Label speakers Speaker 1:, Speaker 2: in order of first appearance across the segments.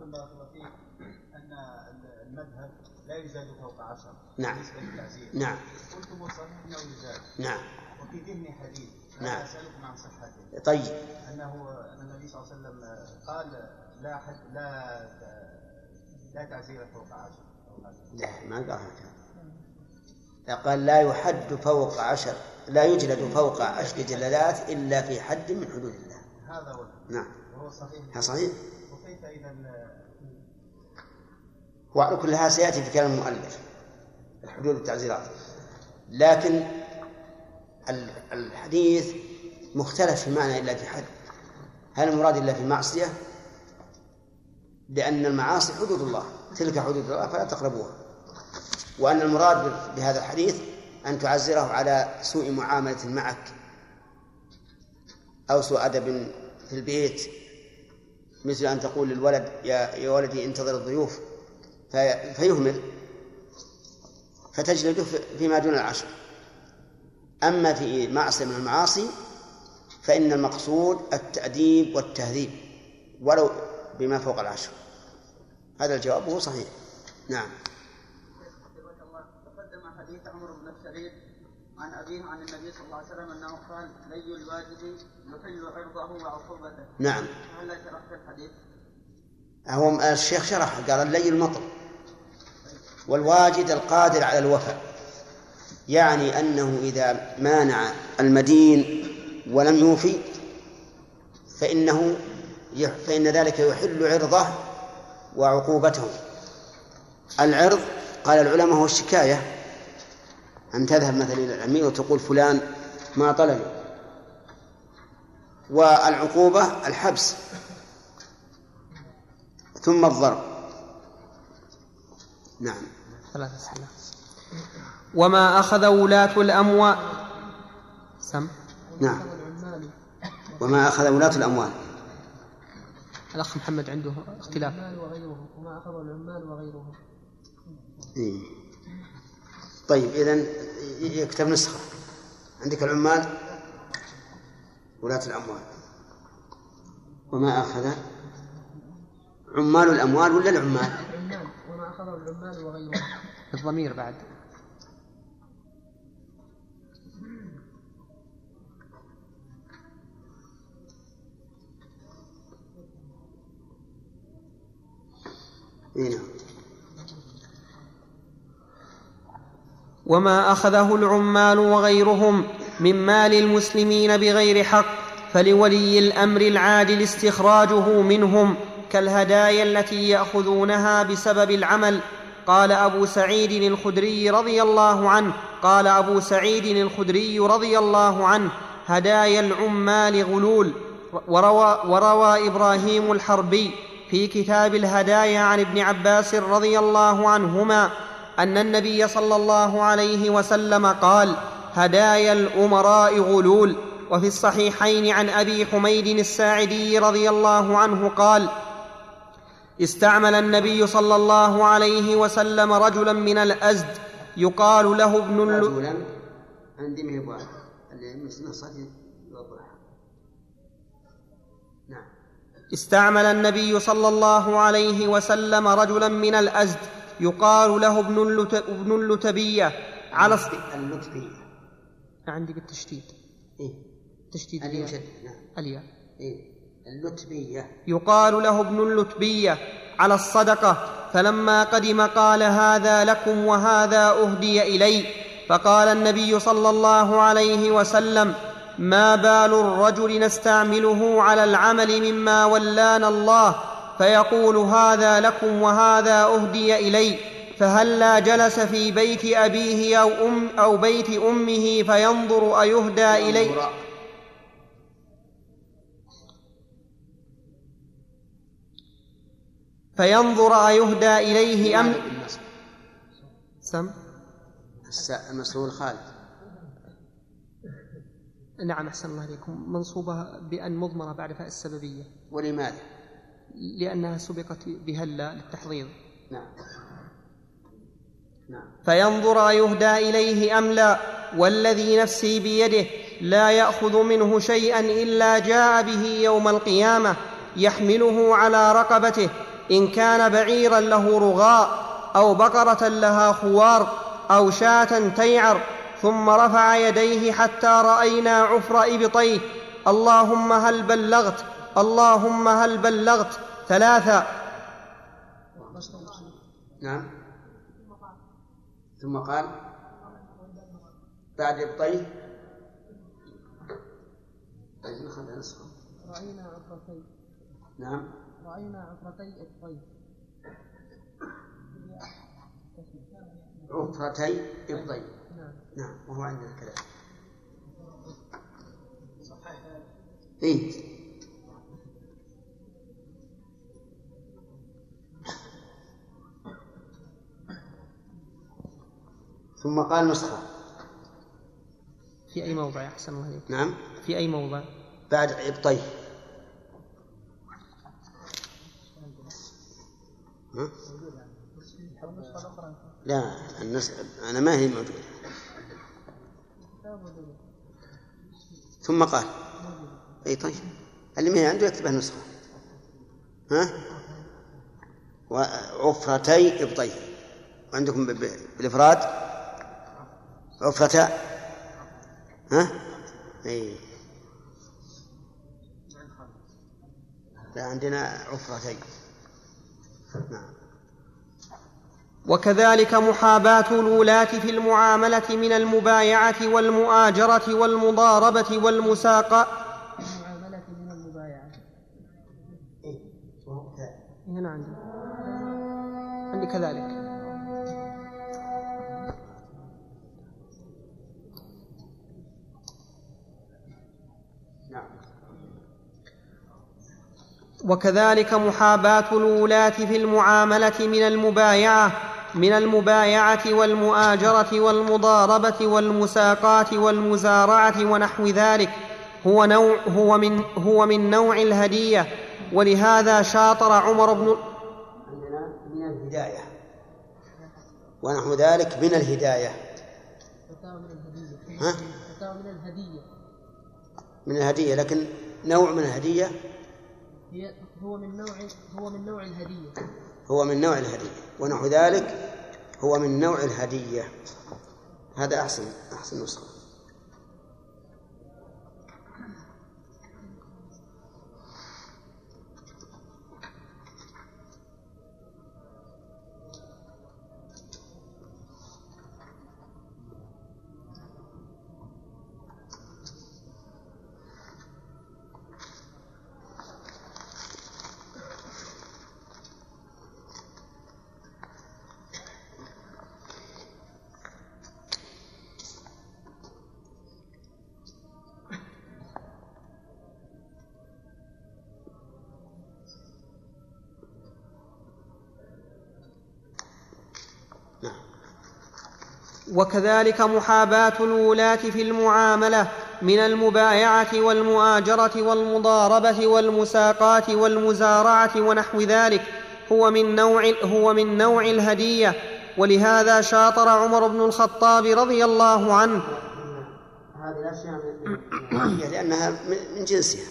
Speaker 1: قلتم بارك الله فيك أن المذهب لا يزاد فوق عشر
Speaker 2: نعم.
Speaker 1: بالنسبة للتعزير
Speaker 2: نعم.
Speaker 1: قلتم والصحيح انه يزاد
Speaker 2: نعم.
Speaker 1: وفي ذهني حديث.
Speaker 2: نعم.
Speaker 1: أسألكم عن صحته.
Speaker 2: طيب.
Speaker 1: أنه أن النبي صلى الله عليه وسلم قال لا حد لا لا تعزير فوق عشر.
Speaker 2: لا ما قال هكذا. قال لا يحد فوق عشر. لا يجلد فوق عشر جلدات إلا في حد من حدود الله.
Speaker 1: هذا هو.
Speaker 2: نعم.
Speaker 1: وهو صحيح.
Speaker 2: صحيح؟ وعلى كل هذا سيأتي في كلام المؤلف الحدود والتعزيرات. لكن ال- الحديث مختلف في معنى إلا في حد. هل المراد إلا في معصية لأن المعاصي حدود الله تلك حدود الله فلا تقربوها. وأن المراد بهذا الحديث أن تعزره على سوء معاملة معك أو سوء أدب في البيت مثل أن تقول للولد يا يا ولدي انتظر الضيوف. في- فيهمل. فتجلده في- فيما دون العشر. أما في معصية من المعاصي فإن المقصود التأديب والتهذيب ولو بما فوق العشر. هذا الجواب وهو صحيح. نعم
Speaker 3: حفظك الله تقدم حديث عمرو بن الشريف عن أبيه عن النبي صلى الله عليه وسلم أنه قال لي الواجد يحل عرضه وعقوبته
Speaker 2: نعم.
Speaker 3: هل شرحت الحديث؟
Speaker 2: هو الشيخ شرح قال اللي المطر والواجد القادر على الوفاء. يعني أنه إذا مانع المدين ولم يوفي فإنه فإن ذلك يحل عرضه وعقوبته. العرض قال العلماء هو الشكاية. أن تذهب مثلا إلى الأمير وتقول فلان ما طلبي والعقوبة الحبس. ثم الضرب. نعم.
Speaker 4: ثلاث أسئلة. وما أخذ ولاة الأموال؟ سم.
Speaker 2: نعم. وما أخذ ولاة الأموال؟
Speaker 4: الأخ محمد عنده اختلاف.
Speaker 5: وغيره وما أخذ العمال وغيرهم.
Speaker 2: إيه. طيب إذن يكتب نسخة. عندك العمال؟ ولاة الأموال. وما أخذ؟ عمال الأموال ولا العمال؟
Speaker 5: العمال. وما أخذه العمال وغيرهم.
Speaker 4: الضمير بعد.
Speaker 2: إيه نعم.
Speaker 4: وما اخذه العمال وغيرهم من مال المسلمين بغير حق فلولي الامر العادل استخراجه منهم كالهدايا التي ياخذونها بسبب العمل قال ابو سعيد الخدري رضي الله عنه قال ابو سعيد الخدري رضي الله عنه هدايا العمال غلول وروى, وروى إبراهيم الحربي في كتاب الهدايا عن ابن عباس رضي الله عنهما أن النبي صلى الله عليه وسلم قال هدايا الأمراء غلول. وفي الصحيحين عن أبي حميد الساعدي رضي الله عنه قال استعمل النبي صلى الله عليه وسلم رجلا من الأزد يقال له ابن الل...
Speaker 2: رجلا؟ عندي ما يبغى نعم.
Speaker 4: استعمل النبي صلى الله عليه وسلم رجلا من الأزد يقال له ابن, اللت... ابن اللتبية. على الص...
Speaker 2: اللطفية
Speaker 4: عندي بالتشديد.
Speaker 2: إيه.
Speaker 4: تشديد الياء.
Speaker 2: نعم
Speaker 4: الياء.
Speaker 2: إيه. اللطفية
Speaker 4: يقال له ابن اللتبية. على الصدقة. فلما قدم قال هذا لكم وهذا أهدي إلي. فقال النبي صلى الله عليه وسلم ما بال الرجل نستعمله على العمل مما ولانا الله فيقول هذا لكم وهذا أهدي إلي فهلا جلس في بيت أبيه أو أم أو بيت أمه فينظر أيهدى اليه
Speaker 2: انظر.
Speaker 4: فينظر أيهدى إليه أم. سم
Speaker 2: المسؤول خالد
Speaker 4: نعم أحسن الله إليكم منصوبة بأن مضمرة بعد فاء السببية
Speaker 2: ولماذا؟
Speaker 4: لأنها سبقت بهلا للتحضيض
Speaker 2: نعم. نعم.
Speaker 4: فينظر أيهدى إليه أم لا؟ والذي نفسي بيده لا يأخذ منه شيئا إلا جاء به يوم القيامة يحمله على رقبته إن كان بعيرا له رغاء أو بقرة لها خوار أو شاة تيعر ثم رفع يديه حتى رأينا عفر إبطيه. اللهم هل بلغت اللهم هل بلغت ثلاثا
Speaker 2: نعم. ثم قال بعد ابطيه طيب ناخذ نسخة.
Speaker 5: رأينا عفرتي.
Speaker 2: نعم.
Speaker 5: رأينا عفرتي الطير
Speaker 2: عفرتي ابطي
Speaker 5: نعم.
Speaker 2: نعم وهو عندنا كذلك إيه. ثم قال نسخة.
Speaker 4: في أي موضع احسن الله عليك؟
Speaker 2: نعم.
Speaker 4: في أي موضع؟
Speaker 2: بعد ابطيه ها؟ لا النس... أنا ما هي موجودة. ثم قال. أي طيب. اللي ما هي عنده يكتبها نسخة. ها؟ وعفرتي إبطي وعندكم ب- ب- بالإفراد؟ عفرتا ها؟ أي لا عندنا عفرتين نعم.
Speaker 4: وكذلك محاباة الولاة في المعاملة من المبايعة والمؤاجرة والمضاربة والمساقه
Speaker 5: المعاملة من المبايعة
Speaker 4: هنا عندي. عندي كذلك. وكذلك محاباة الولاة في المعاملة من المبايعة من المبايعة والمؤاجرة والمضاربة والمساقات والمزارعة ونحو ذلك هو نوع هو من هو من نوع الهدية. ولهذا شاطر عمر بن
Speaker 2: عندنا من الهداية. ونحو ذلك من الهداية.
Speaker 5: الهدية
Speaker 2: ها؟
Speaker 5: من الهدية.
Speaker 2: من الهدية لكن نوع من الهدية؟
Speaker 5: هو من نوع هو من نوع الهدية.
Speaker 2: هو من نوع الهدية. ونحو ذلك هو من نوع الهدية. هذا أحسن أحسن نسخة.
Speaker 4: وكذلك محاباة الولاة في المعاملة من المبايعة والمؤاجرة والمضاربة والمساقات والمزارعة ونحو ذلك هو من نوع هو من نوع الهدية. ولهذا شاطر عمر بن الخطاب رضي الله عنه.
Speaker 2: هذه الأشياء من جنسها.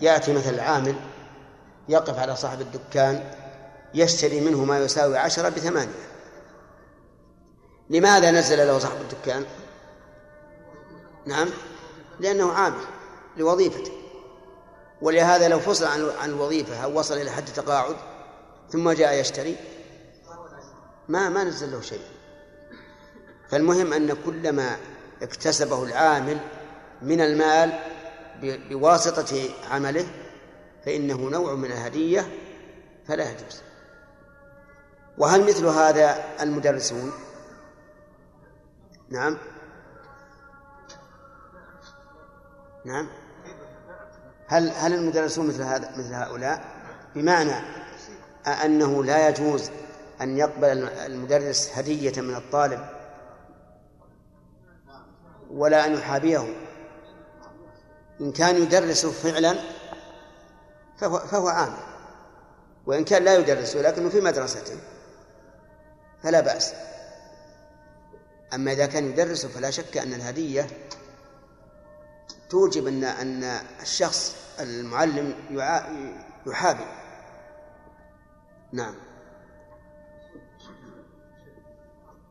Speaker 2: يأتي مثل العامل يقف على صاحب الدكان يشتري منه ما يساوي عشرة بثمانية. لماذا نزل له صاحب الدكان؟ نعم لأنه عامل لوظيفته. ولهذا لو فصل عن الوظيفة أو وصل إلى حد تقاعد ثم جاء يشتري ما ما نزل له شيء. فالمهم أن كل ما اكتسبه العامل من المال بواسطة عمله فإنه نوع من الهدية فلا يجوز. وهل مثل هذا المدرسون؟ نعم. نعم. هل هل المدرسون مثل هذا مثل هؤلاء؟ بمعنى أنه لا يجوز أن يقبل المدرس هدية من الطالب ولا أن يحابيه. إن كان يدرس فعلا فهو, فهو عامل. وإن كان لا يدرس لكنه في مدرسته فلا بأس. أما إذا كان يدرس فلا شك أن الهدية توجب أن أن الشخص المعلم يحابي نعم.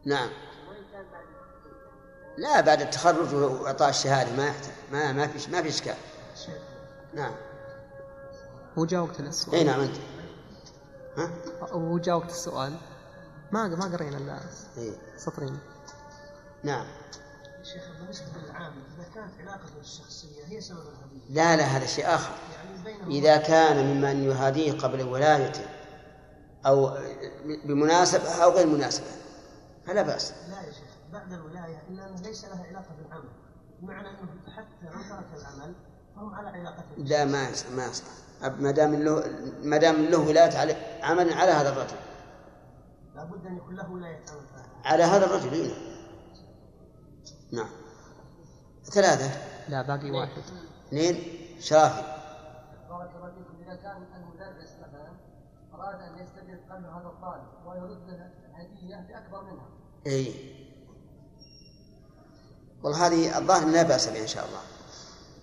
Speaker 2: نعم. لا بعد التخرج وإعطاء الشهادة ما يحتاج ما ما في ما في إشكال. نعم.
Speaker 4: هو جاوبت السؤال.
Speaker 2: اي نعم أنت. ها؟
Speaker 4: هو جاوبت السؤال. ما ما قرينا إلا
Speaker 2: اي
Speaker 4: سطرين.
Speaker 2: نعم.
Speaker 5: شيخ بالنسبة للعامل اذا كانت علاقته الشخصيه هي سبب الهديه
Speaker 2: لا لا هذا شيء آخر.
Speaker 5: يعني
Speaker 2: إذا كان ممن يهاديه قبل ولايته أو بمناسبة أو غير مناسبة فلا بأس.
Speaker 5: لا يا شيخ بعد الولاية إلا أنه ليس لها علاقة بالعمل. بمعنى أنه حتى لو ترك العمل فهم على علاقة
Speaker 2: لا ما يصح ما يصح ما دام له ما دام له ولاية على عمل على هذا الرجل.
Speaker 5: لابد أن يكون له ولاية عمل
Speaker 2: على هذا الرجل إيه. نعم. ثلاثة.
Speaker 4: لا باقي واحد.
Speaker 2: اثنين. شافي
Speaker 5: بارك الله فيكم. إذا كان المدرس مثلا أراد أن يستدرك قلب هذا الطالب ويرد له هدية بأكبر منها.
Speaker 2: اي والله هذه الظاهر لا بأس بها إن شاء الله.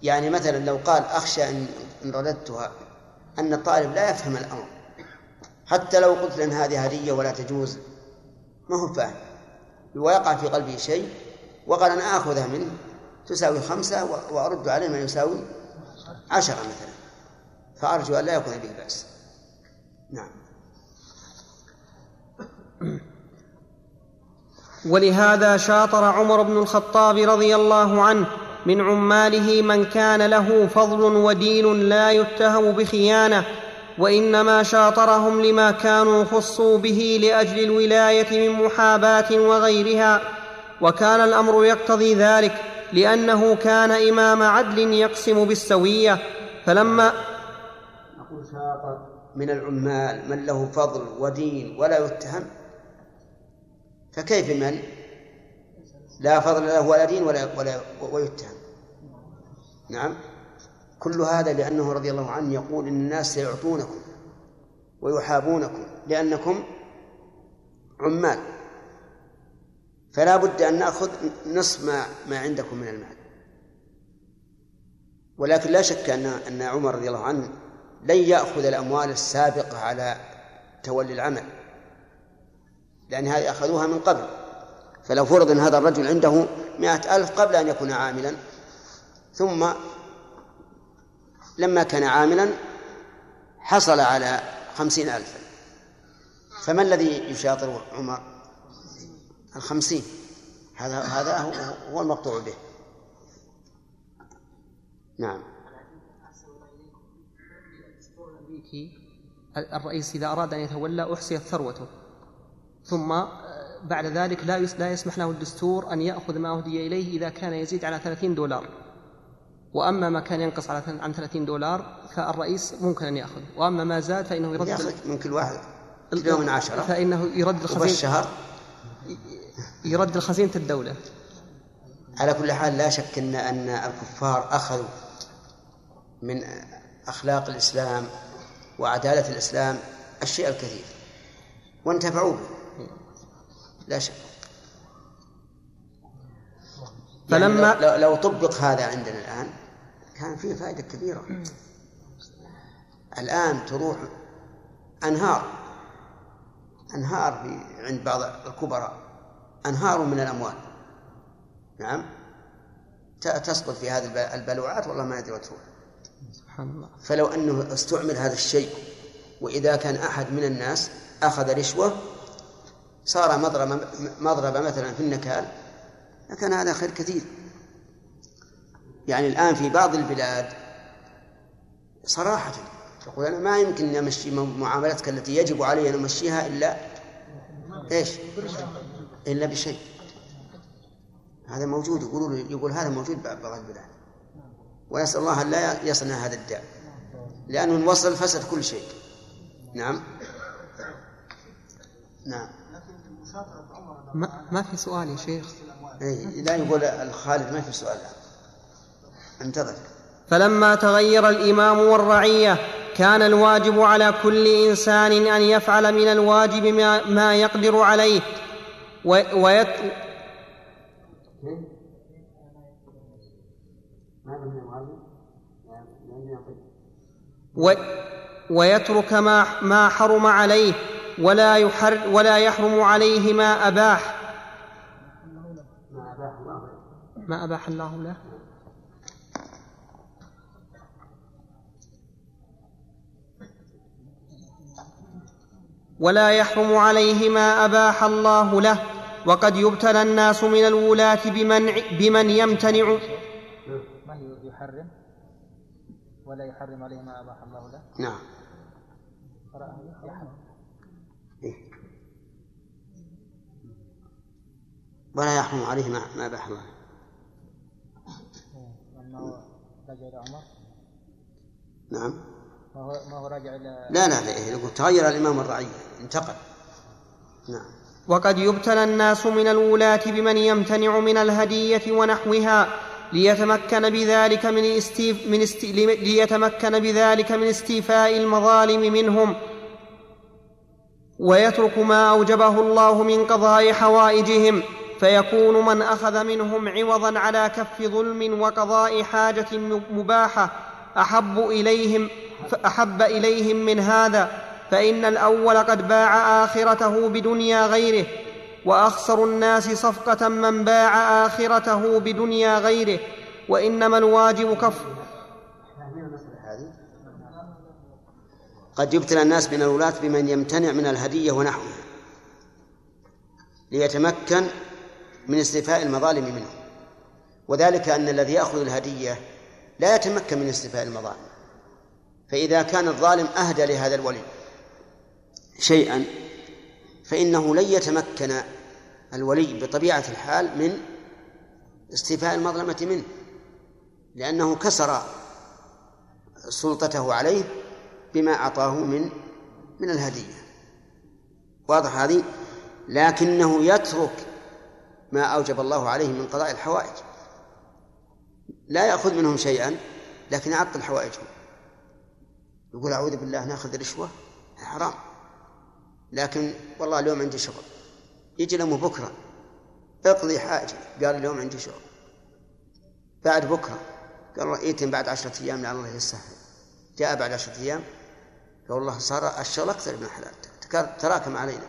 Speaker 2: يعني مثلا لو قال أخشى إن رددتها أن الطالب لا يفهم الأمر. حتى لو قلت له أن هذه هدية ولا تجوز ما هو فاهم. ويقع في قلبه شيء وقال أنا آخذها منه تساوي خمسة وأرد عليه ما يساوي عشرة مثلا. فأرجو أن لا يكون به بأس. نعم.
Speaker 4: ولهذا شاطر عمر بن الخطاب رضي الله عنه من عماله من كان له فضل ودين لا يتهم بخيانة وإنما شاطرهم لما كانوا خصوا به لأجل الولاية من محاباة وغيرها. وكان الأمر يقتضي ذلك لأنه كان إمام عدل يقسم بالسوية. فلما
Speaker 2: نقول شاطر من العمال من له فضل ودين ولا يتهم فكيف من؟ لا فضل له ولا دين ولا ولا ويتهم. نعم كل هذا لأنه رضي الله عنه يقول إن الناس سيعطونكم ويحابونكم لأنكم عمال. فلا بد أن نأخذ نصف ما ما عندكم من المال. ولكن لا شك أن أن عمر رضي الله عنه لن يأخذ الأموال السابقة على تولي العمل. لأن هذه أخذوها من قبل. فلو فرض أن هذا الرجل عنده مائة ألف قبل أن يكون عاملا ثم لما كان عاملا حصل على خمسين ألفا. فما الذي يشاطر عمر؟ الخمسين. هذا هذا هو, المقطوع به. نعم.
Speaker 4: الرئيس إذا أراد أن يتولى أحصيت ثروته. ثم آه، بعد ذلك لا لا يسمح له الدستور أن يأخذ ما أهدي إليه إذا كان يزيد على 30 دولار. وأما ما كان ينقص على عن 30 دولار فالرئيس ممكن أن ياخذ وأما ما زاد فإنه يرد
Speaker 2: يأخذ من كل واحد. كيلو من عشرة.
Speaker 4: فإنه يرد الخزينه
Speaker 2: وبالشهر
Speaker 4: يرد الخزينة الدولة.
Speaker 2: على كل حال لا شك ان إن الكفار أخذوا من أخلاق الإسلام وعدالة الإسلام الشيء الكثير. وانتفعوا به. لا شك.
Speaker 4: فلما-
Speaker 2: يعني لو, لو طبق هذا عندنا الآن كان فيه فائدة كبيرة. الآن تروح أنهار. أنهار في عند بعض الكبراء. أنهار من الأموال. نعم. تسقط في هذه الب- البلوعات والله ما أدري وتروح.
Speaker 4: سبحان الله.
Speaker 2: فلو أنه استعمل هذا الشيء وإذا كان أحد من الناس أخذ رشوة صار مضرب مضرب مثلا في النكال لكان هذا خير كثير. يعني الآن في بعض البلاد صراحة تقول أنا ما يمكن اني امشي معاملتك التي يجب علي أن أمشيها إلا إيش؟ إلا بشيء. هذا موجود يقولوا يقول هذا موجود بعض البلاد. ويسأل الله أن لا يصنع هذا الداء. لأنه إن وصل فسد كل شيء. نعم. نعم.
Speaker 4: ما, ما في سؤال يا شيخ؟
Speaker 2: إيه لا يقول الخالد ما في سؤال. انتظر.
Speaker 4: فلما تغير الإمام والرعية كان الواجب على كل إنسان أن يفعل من الواجب ما, ما يقدر عليه. و- ويترك ما, ما حرم عليه ولا, يحر ولا يحرم عليه ما أباح. ما أباح الله له. ولا يحرم عليه ما أباح الله له وقد يبتلى الناس من الولاة بمنع بمن يمتنع.
Speaker 6: من يحرم؟ ولا يحرم عليه ما أباح الله له؟
Speaker 2: نعم.
Speaker 6: يحرم
Speaker 2: إيه؟ ولا يحرم عليه ما ما أباح الله
Speaker 6: أنه رجع إلى عمر؟
Speaker 2: نعم.
Speaker 6: ما هو ما هو راجع إلى
Speaker 2: لا لا لا إيه، تغير الإمام الرعية. انتقل. نعم.
Speaker 4: وقد يبتلى الناس من الولاة بمن يمتنع من الهدية ونحوها ليتمكن بذلك من, استيف من است... ليتمكن بذلك من استيفاء المظالم منهم. ويترك ما أوجبه الله من قضاء حوائجهم فيكون من أخذ منهم عوضا على كف ظلم وقضاء حاجة مباحة أحب إليهم أحب إليهم من هذا. فإن الأول قد باع آخرته بدنيا غيره وأخسر الناس صفقة من باع آخرته بدنيا غيره وإنما الواجب كف.
Speaker 2: قد يبتلى الناس من الولاة بمن يمتنع من الهدية ونحوها ليتمكن من استيفاء المظالم منه وذلك أن الذي يأخذ الهدية لا يتمكن من استيفاء المظالم فإذا كان الظالم أهدى لهذا الولي شيئا فإنه لن يتمكن الولي بطبيعة الحال من استيفاء المظلمة منه لأنه كسر سلطته عليه بما أعطاه من من الهدية. واضح هذه؟ لكنه يترك ما أوجب الله عليه من قضاء الحوائج. لا يأخذ منهم شيئا لكن يعطل حوائجهم. يقول أعوذ بالله ناخذ رشوة حرام. لكن والله اليوم عندي شغل. يجي لهم بكرة. اقضي حاجة. قال اليوم عندي شغل. بعد بكرة. قال ائتم بعد عشرة أيام لعل الله يسهل. جاء بعد عشرة أيام. قال والله صار الشغل أكثر من حلال تراكم علينا.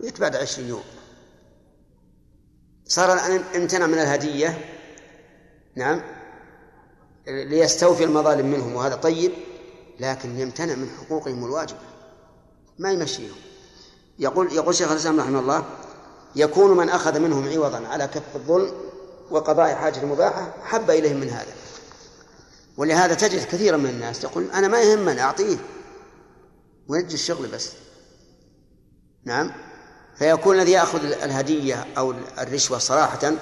Speaker 2: جيت بعد عشرين يوم. صار الآن امتنع من الهدية. نعم. ليستوفي المظالم منهم وهذا طيب لكن يمتنع من حقوقهم الواجبة. ما يمشيهم. يقول يقول شيخ الإسلام رحمه الله يكون من أخذ منهم عوضا على كف الظلم وقضاء حاجة مباحة حب إليهم من هذا. ولهذا تجد كثيرا من الناس يقول أنا ما يهمني أعطيه. ونجي الشغل بس. نعم. فيكون الذي يأخذ الهدية أو الرشوة صراحة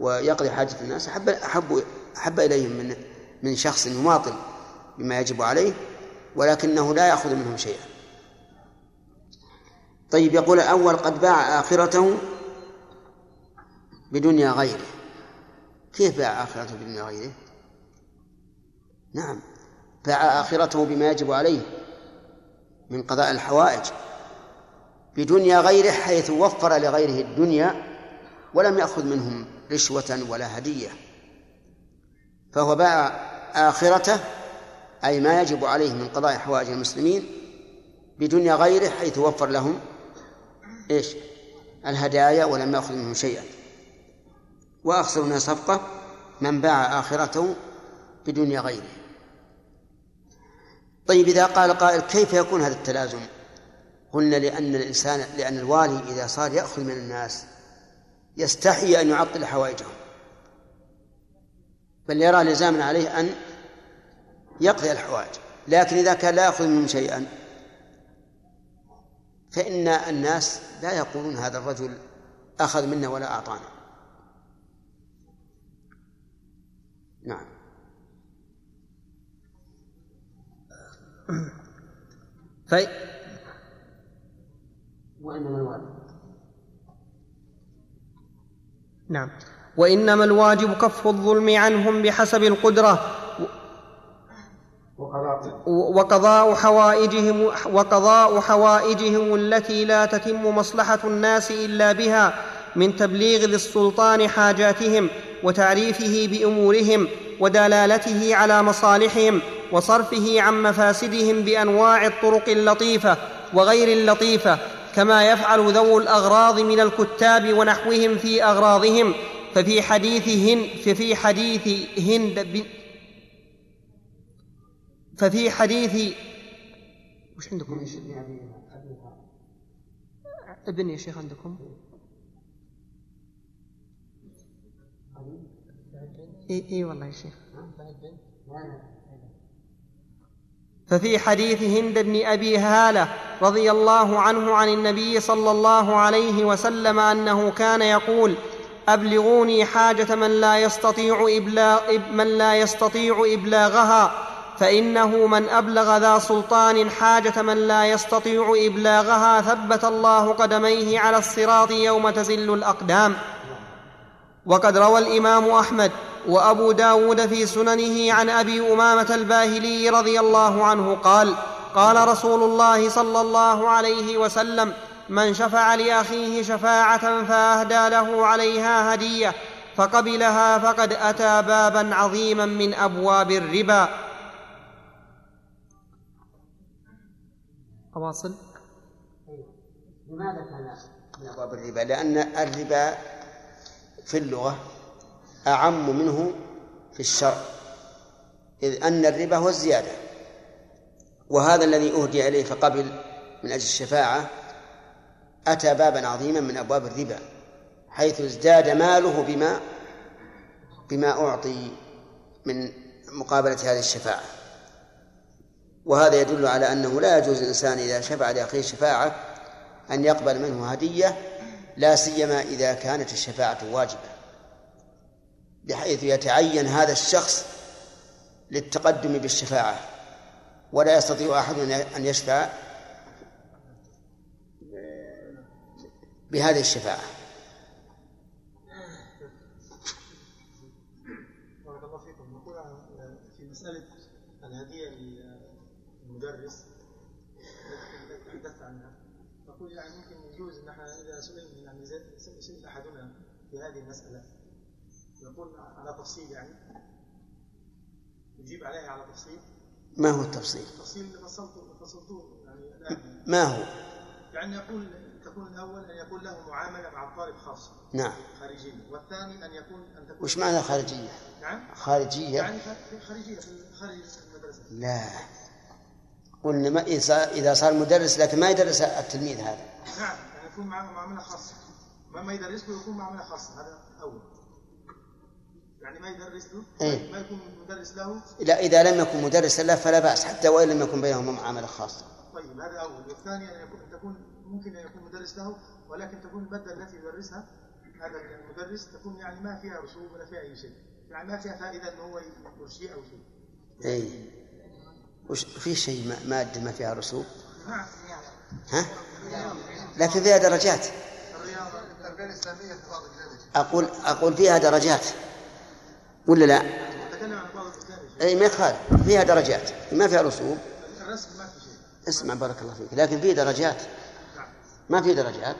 Speaker 2: ويقضي حاجة الناس أحب أحب أحب إليهم من من شخص يماطل بما يجب عليه ولكنه لا يأخذ منهم شيئا. طيب يقول الأول قد باع آخرته بدنيا غيره. كيف باع آخرته بدنيا غيره؟ نعم باع آخرته بما يجب عليه من قضاء الحوائج بدنيا غيره حيث وفر لغيره الدنيا ولم يأخذ منهم رشوة ولا هدية. فهو باع آخرته أي ما يجب عليه من قضاء حوائج المسلمين بدنيا غيره حيث وفر لهم إيش؟ الهدايا ولم يأخذ منهم شيئا. وأخسر من صفقة من باع آخرته بدنيا غيره. طيب إذا قال قائل كيف يكون هذا التلازم؟ قلنا لأن الإنسان لأن الوالي إذا صار يأخذ من الناس يستحي أن يعطل حوائجهم. بل يرى لزاما عليه أن يقضي الحوائج. لكن إذا كان لا يأخذ منهم شيئا فإن الناس لا يقولون هذا الرجل أخذ منا ولا أعطانا. نعم.
Speaker 4: في
Speaker 2: وإنما الواجب.
Speaker 4: نعم. وإنما الواجب كف الظلم عنهم بحسب القدرة. وقضاء حوائجهم وقضاء حوائجهم التي لا تتم مصلحة الناس إلا بها من تبليغ ذي السلطان حاجاتهم وتعريفه بأمورهم ودلالته على مصالحهم وصرفه عن مفاسدهم بأنواع الطرق اللطيفة وغير اللطيفة كما يفعل ذو الأغراض من الكتاب ونحوهم في أغراضهم. ففي حديث هند ففي حديث هند ففي حديث وش عندكم شيخ؟ ابن يا شيخ عندكم؟ اي إي والله يا شيخ. ففي حديث هند بن أبي هالة رضي الله عنه عن النبي صلى الله عليه وسلم أنه كان يقول أبلغوني حاجة من لا يستطيع إبلاغ من لا يستطيع إبلاغها. فإنه من أبلغ ذا سلطان حاجة من لا يستطيع إبلاغها ثبت الله قدميه على الصراط يوم تزل الأقدام. وقد روى الإمام أحمد وأبو داود في سننه عن أبي أمامة الباهلي رضي الله عنه قال قال رسول الله صلى الله عليه وسلم من شفع لأخيه شفاعة فأهدى له عليها هدية فقبلها فقد أتى بابا عظيما من أبواب الربا. اواصل
Speaker 2: لماذا كان من أبواب الربا؟ لأن الربا في اللغة أعم منه في الشرع إذ أن الربا هو الزيادة وهذا الذي أهدي إليه فقبل من أجل الشفاعة أتى بابا عظيما من أبواب الربا حيث ازداد ماله بما بما أعطي من مقابلة هذه الشفاعة. وهذا يدل على أنه لا يجوز الإنسان إذا شفع لأخيه شفاعة أن يقبل منه هدية لا سيما إذا كانت الشفاعة واجبة. بحيث يتعين هذا الشخص للتقدم بالشفاعة. ولا يستطيع أحد أن يشفع بهذه الشفاعة.
Speaker 1: بارك الله فيكم. نقول في مسألة الهدية التي تحدثت عنها نقول يعني ممكن يجوز إن إحنا إذا سئلنا يعني سئل أحدنا في هذه المسألة يقول على تفصيل يعني يجيب عليها على تفصيل.
Speaker 2: ما هو التفصيل؟
Speaker 1: التفصيل اللي فصلته فصلتوه يعني الآن.
Speaker 2: ما هو؟
Speaker 1: يعني يقول تكون الأول أن يكون له معاملة مع الطالب خاصه
Speaker 2: نعم.
Speaker 1: خارجية. والثاني أن يكون أن تكون
Speaker 2: وش معنى خارجية؟
Speaker 1: نعم.
Speaker 2: خارجية؟
Speaker 1: يعني خ- خارجية في خارج المدرسة.
Speaker 2: لا. قلنا ما إذا صار- مدرس لكن ما يدرس التلميذ هذا.
Speaker 1: نعم يعني يكون معه معاملة خاصة. ما ما يدرس له يكون معاملة خاصة هذا أول. يعني ما يدرس له؟
Speaker 2: إيه.
Speaker 1: ما يكون مدرس له؟
Speaker 2: لا إذا لم يكن مدرسا له فلا بأس حتى وإن لم يكن بينهما معاملة خاصة.
Speaker 1: طيب هذا أول. والثاني ان يكون تكون ممكن أن يكون مدرس له ولكن تكون الماده التي يدرسها هذا المدرس تكون يعني ما فيها رسوب ولا فيها أي شيء. يعني ما فيها فائدة انه هو يرشي أو شيء.
Speaker 2: أي وش في شيء ما- مادة ما فيها رسوب؟
Speaker 1: نعم
Speaker 2: ها؟ لكن فيها درجات. أقول أقول فيها درجات. ولا لا؟ أي ما يخالف. فيها درجات. ما فيها رسوب. اسمع بارك الله فيك. لكن في درجات. ما في درجات.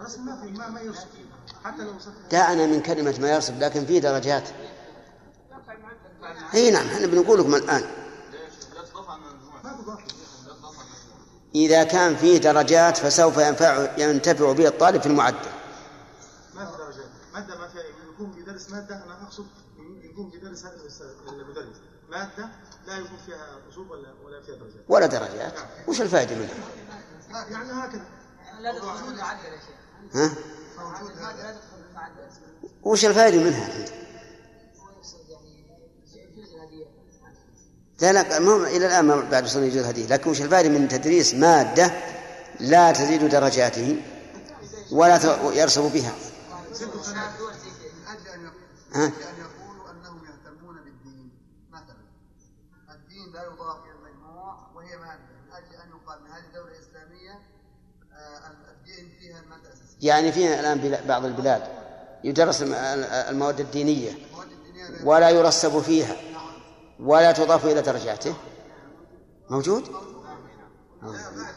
Speaker 1: الرسم ما في ما ما يرسم. حتى لو
Speaker 2: دعنا من كلمة ما يرسب لكن في درجات. إي نعم إحنا بنقول لكم الآن. إذا كان فيه درجات فسوف ينفع ينتفع به الطالب في المعدل.
Speaker 1: ما في درجات. مادة ما فيها يكون بيدرس مادة أنا أقصد يكون بيدرس هذا المدرس. مادة لا يكون فيها رسوب ولا ولا فيها درجات.
Speaker 2: ولا درجات. وش الفائدة منها؟
Speaker 1: يعني هكذا.
Speaker 5: لا تدخل في المعدل يا شيخ.
Speaker 2: ها؟
Speaker 5: موجود هذا لا تدخل في المعدل.
Speaker 2: وش الفائدة منها؟ لا لا ما إلى الآن ما بعد وصلنا يجوز هدية لكن وش الفائدة من تدريس مادة لا تزيد درجاته ولا يرسب بها ها؟
Speaker 5: إلى ماده فيها
Speaker 2: يعني فينا الآن بعض البلاد يدرس الم- المواد الدينية ولا يرسب فيها ولا تضاف إلى درجاته. موجود؟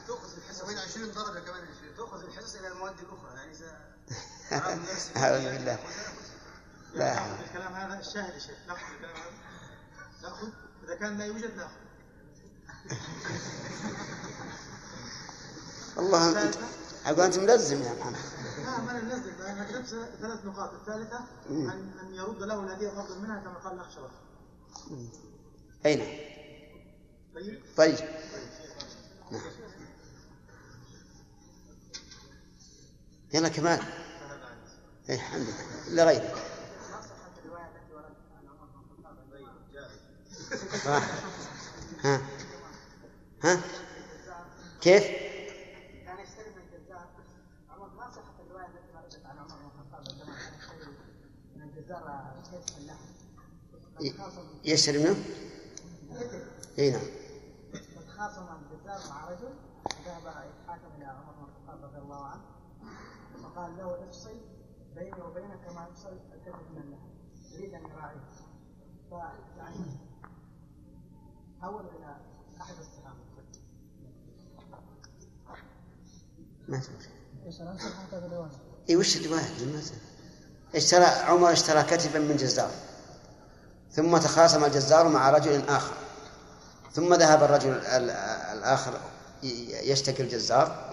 Speaker 5: تؤخذ في الحصة. بين 20 درجة كمان
Speaker 1: تاخذ الحصص إلى المواد الأخرى يعني
Speaker 2: أعوذ بالله. لا.
Speaker 1: الكلام هذا الشاهد يا شيخ. نأخذ الكلام هذا. نأخذ. إذا كان لا يوجد نأخذ.
Speaker 2: والله انت أقول أنت ملزم يا محمد
Speaker 1: لا ما أنا منزل أنا كتبت ثلاث نقاط.
Speaker 2: الثالثة.
Speaker 1: ان يرد له الهديه فضل منها كما قال الأخ شرف.
Speaker 2: أي نعم.
Speaker 1: طيب.
Speaker 2: نعم. يلا كمال. اي الحمد لله. الا غيرك ها. ها. كيف؟
Speaker 3: يشتري
Speaker 2: منه؟ إي نعم.
Speaker 3: الجزار مع رجل ذهب يتحاكم إلى عمر بن الخطاب رضي الله عنه وقال له افصل بيني وبينك كما يفصل الكتف من اللحم يريد أن يراعيه فيعني حول إلى أحد الصحابه
Speaker 2: ما إي وش سمعت. اشترى عمر اشترى كتفا من جزار. ثم تخاصم الجزار مع رجل آخر. ثم ذهب الرجل ال- الآخر يشتكي الجزار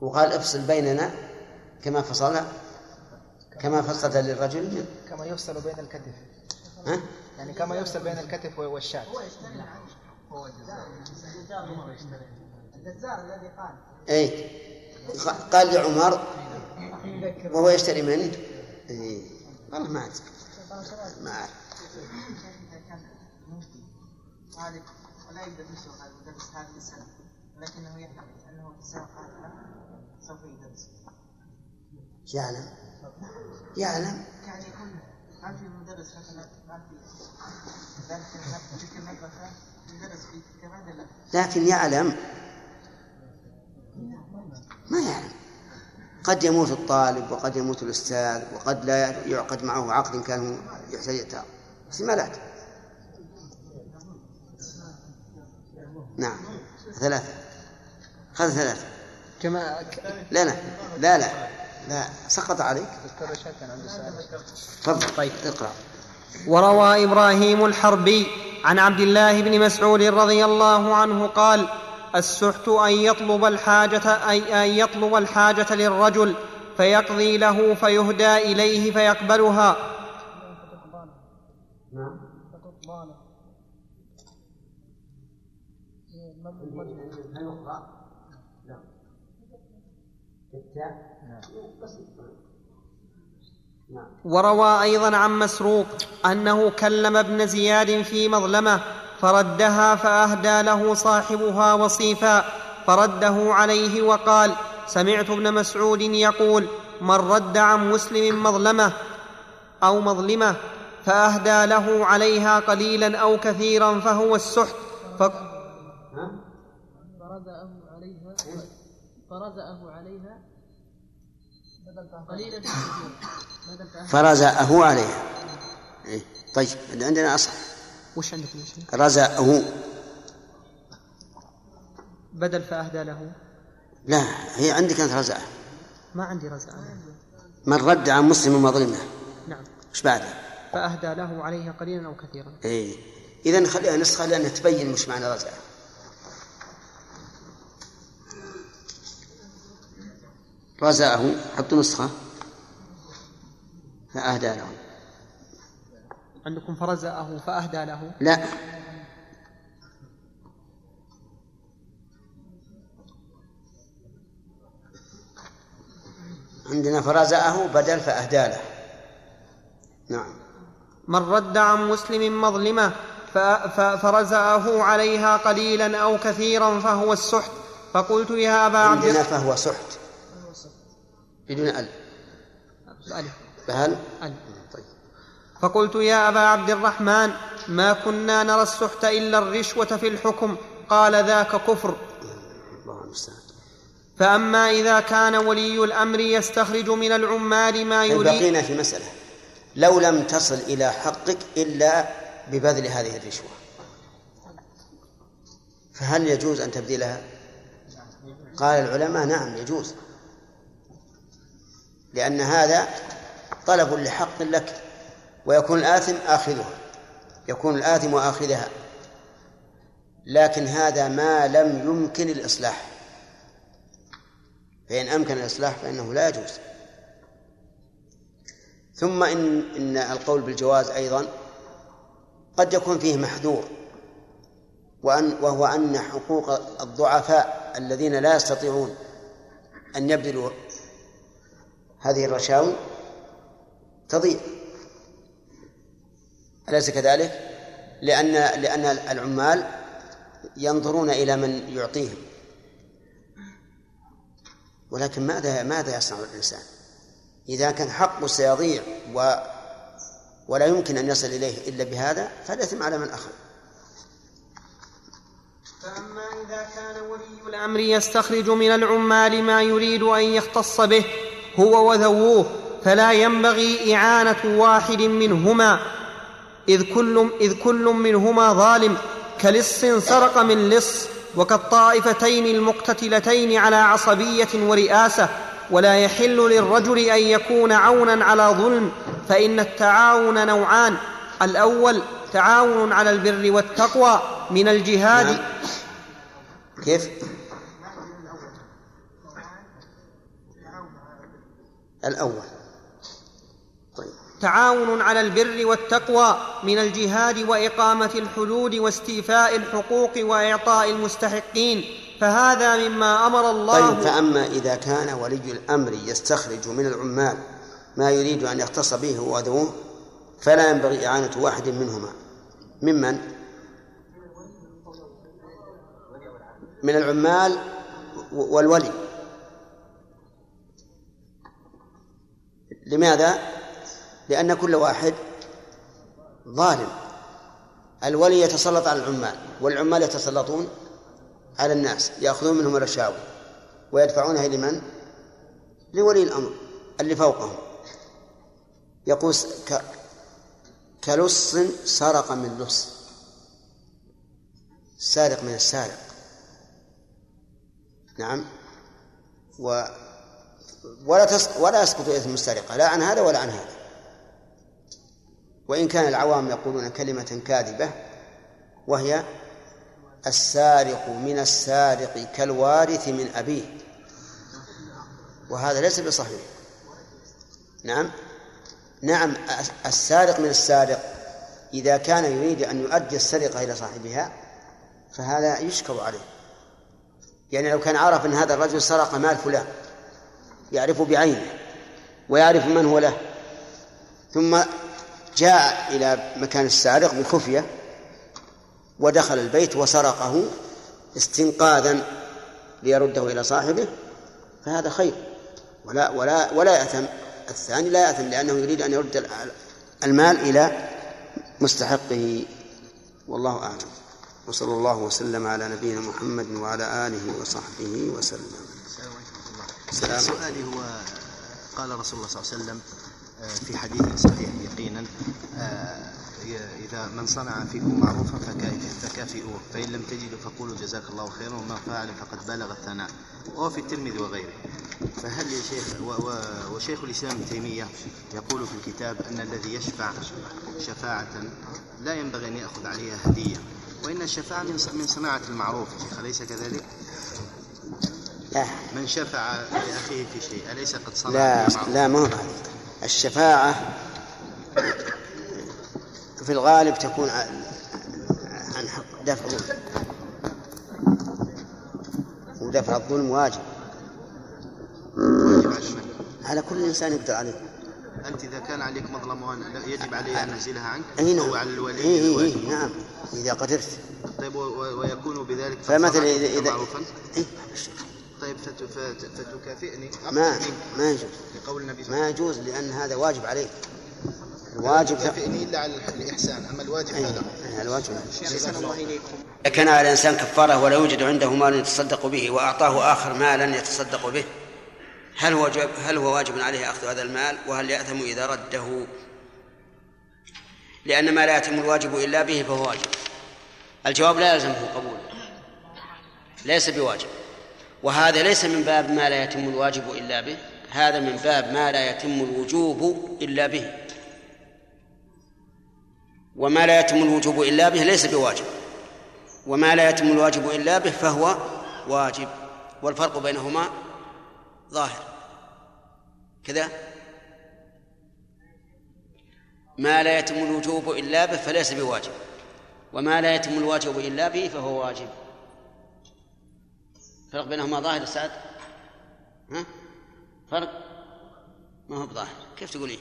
Speaker 2: وقال افصل بيننا كما فصل كما فصلت للرجل.
Speaker 6: كما يفصل بين الكتف.
Speaker 2: ها؟
Speaker 6: يعني كما يفصل بين الكتف والشاة.
Speaker 3: هو الجزار. الجزار الذي قال.
Speaker 2: اي قال لعمر وهو يشتري منه اي والله ما أدري. ما
Speaker 3: مفتي مالك ولا يقدر يشرح هذا المدرس هذه السنة ولكنه يعلم أنه في السنة القادمه سوف يدرس.
Speaker 2: يعلم. يعلم.
Speaker 3: كان يكون ما في مدرس مثلا ما في. تلك المدرسة مدرس في تلك
Speaker 2: لكن يعلم. ما يعلم. قد يموت الطالب وقد يموت الأستاذ وقد لا يعقد معه عقد كان يحتاج يتعاقد احتمالات نعم. ثلاثة. خذ ثلاثة.
Speaker 6: كما
Speaker 2: لا لا. لا لا. لا. سقط عليك؟ تفضل.
Speaker 4: طيب.
Speaker 2: اقرأ.
Speaker 4: وروى إبراهيم الحربي عن عبد الله بن مسعود رضي الله عنه قال السحت أن يطلب الحاجة أي أن يطلب الحاجة للرجل فيقضي له فيهدى إليه فيقبلها. وروى أيضا عن مسروق أنه كلم ابن زياد في مظلمة فردها فأهدى له صاحبها وصيفا فرده عليه وقال سمعت ابن مسعود يقول من رد عن مسلم مظلمة أو مظلمة فأهدى له عليها قليلا أو كثيرا فهو السحت ف...
Speaker 7: فرزأه عليها فرزأه عليها قليلا فأهل
Speaker 2: فرزأه عليها. إيه. طيب عندنا أصل.
Speaker 4: وش عندك؟
Speaker 2: رزأه.
Speaker 4: بدل فأهدى له.
Speaker 2: لا هي عندك أنت رزأة.
Speaker 4: ما عندي رزق
Speaker 2: من رد عن مسلم مظلمه
Speaker 4: نعم.
Speaker 2: إيش بعده؟
Speaker 4: فأهدى له عليها قليلا أو كثيرا.
Speaker 2: إيه. اذا خليها نسخة لأنها تبين مش معنى رزعه رزعه حطوا نسخة. فأهدى له.
Speaker 4: عندكم فرزأه فأهدى له؟
Speaker 2: لا. عندنا فرزأه بدل فأهدى له. نعم.
Speaker 4: من رد عن مسلم مظلمة فرزأه عليها قليلا أو كثيرا فهو السحت. فقلت يا أبا عبد
Speaker 2: عندنا فهو سحت. بدون ألف.
Speaker 4: ألف.
Speaker 2: فهل
Speaker 4: ألف.
Speaker 2: طيب.
Speaker 4: فقلت يا أبا عبد الرحمن ما كنا نرى السحت إلا الرشوة في الحكم قال ذاك كفر.
Speaker 2: الله المستعان.
Speaker 4: فأما إذا كان ولي الأمر يستخرج من العمال ما
Speaker 2: طيب
Speaker 4: يريد
Speaker 2: بقينا في مسألة. لو لم تصل إلى حقك إلا ببذل هذه الرشوة. فهل يجوز أن تبذلها؟ قال العلماء نعم يجوز. لأن هذا طلب لحق لك ويكون الآثم آخذها يكون الآثم آخذها. لكن هذا ما لم يمكن الإصلاح. فإن أمكن الإصلاح فإنه لا يجوز. ثم إن إن القول بالجواز أيضا قد يكون فيه محذور وأن وهو أن حقوق الضعفاء الذين لا يستطيعون أن يبذلوا هذه الرشاوي تضيع أليس كذلك؟ لأن لأن العمال ينظرون إلى من يعطيهم ولكن ماذا ماذا يصنع الإنسان؟ إذا كان حقه سيضيع و ولا يمكن أن يصل إليه إلا بهذا فالإثم على من أخذ
Speaker 4: فأما إذا كان ولي الأمر يستخرج من العمال ما يريد أن يختص به هو وذووه فلا ينبغي إعانة واحد منهما إذ كل, إذ كل منهما ظالم كلص سرق من لص وكالطائفتين المقتتلتين على عصبية ورئاسة ولا يحل للرجل أن يكون عونا على ظلم فإن التعاون نوعان الأول تعاون على البر والتقوى من الجهاد
Speaker 2: نعم. كيف؟ الأول. طيب.
Speaker 4: تعاون على البر والتقوى من الجهاد وإقامة الحدود واستيفاء الحقوق وإعطاء المستحقين فهذا مما أمر الله
Speaker 2: طيب فأما إذا كان ولي الأمر يستخرج من العمال ما يريد أن يختص به هو وذووه فلا ينبغي إعانة واحد منهما. ممن؟ من العمال والولي. لماذا؟ لأن كل واحد ظالم. الولي يتسلط على العمال والعمال يتسلطون على الناس يأخذون منهم الرشاوي ويدفعونها لمن؟ لولي الأمر اللي فوقهم. يقول ك... كلص سرق من لص. سارق من السارق. نعم. و ولا تس... ولا يسقط إثم السرقة لا عن هذا ولا عن هذا. وإن كان العوام يقولون كلمة كاذبة وهي السارق من السارق كالوارث من أبيه. وهذا ليس بصحيح. نعم؟ نعم السارق من السارق إذا كان يريد أن يؤدي السرقة إلى صاحبها فهذا يشكر عليه. يعني لو كان عرف أن هذا الرجل سرق مال فلان يعرف بعينه ويعرف من هو له. ثم جاء إلى مكان السارق بخفية ودخل البيت وسرقه استنقاذا ليرده إلى صاحبه. فهذا خير. ولا ولا ولا يأثم. الثاني لا يأثم لأنه يريد أن يرد المال إلى مستحقه. والله أعلم. وصلى الله وسلم على نبينا محمد وعلى آله وصحبه وسلم.
Speaker 8: سؤالي هو قال رسول الله صلى الله عليه وسلم آه، في حديث صحيح يقينا آه، إذا من صنع فيكم معروفا فكا- فكافئوه فإن لم تجدوا فقولوا جزاك الله خيرا وما فعل فقد بلغ الثناء. وهو في الترمذي وغيره. فهل يا شيخ وشيخ الإسلام ابن تيمية يقول في الكتاب أن الذي يشفع شفاعة لا ينبغي أن يأخذ عليها هدية وإن الشفاعة من صناعة المعروف شيخ أليس كذلك؟
Speaker 2: لا.
Speaker 8: من شفع لأخيه في شيء أليس قد صنع؟
Speaker 2: لا؟ لا ما هو الشفاعة في الغالب تكون عن حق دفع ودفع الظلم واجب.
Speaker 8: على
Speaker 2: كل إنسان يقدر عليه.
Speaker 8: أنت إذا كان عليك مظلمة يجب علي أن أنزلها عنك؟
Speaker 2: أي نعم.
Speaker 8: أو على الولي
Speaker 2: إيه إيه. إيه نعم. إذا قدرت.
Speaker 8: طيب ويكون بذلك
Speaker 2: فمثلا إذا إذا إيه
Speaker 8: طيب فت- فت- فتكافئني
Speaker 2: ما ما يجوز.
Speaker 8: لقول النبي صلى الله
Speaker 2: ما يجوز لأن هذا واجب عليه.
Speaker 8: وسلم
Speaker 2: الواجب
Speaker 8: لا تكافئني إلا على الإحسان. أما الواجب فلا
Speaker 2: الواجب.
Speaker 4: أحسن الله إليكم
Speaker 2: إذا كان على الإنسان كفارة ولا يوجد عنده مال يتصدق به وأعطاه آخر مالا يتصدق به هل هو هل هو واجب عليه أخذ هذا المال؟ وهل يأثم إذا رده؟ لأن ما لا يتم الواجب إلا به فهو واجب. الجواب لا يلزمه قبول. ليس بواجب. وهذا ليس من باب ما لا يتم الواجب إلا به هذا من باب ما لا يتم الوجوب إلا به. وما لا يتم الوجوب إلا به ليس بواجب. وما لا يتم الواجب إلا به فهو واجب والفرق بينهما ظاهر. كذا؟ ما لا يتم الوجوب إلا به فليس بواجب. وما لا يتم الواجب إلا به فهو واجب. فرق بينهما ظاهر أستاذ ها؟ فرق؟ ما هو بظاهر. كيف تقولين؟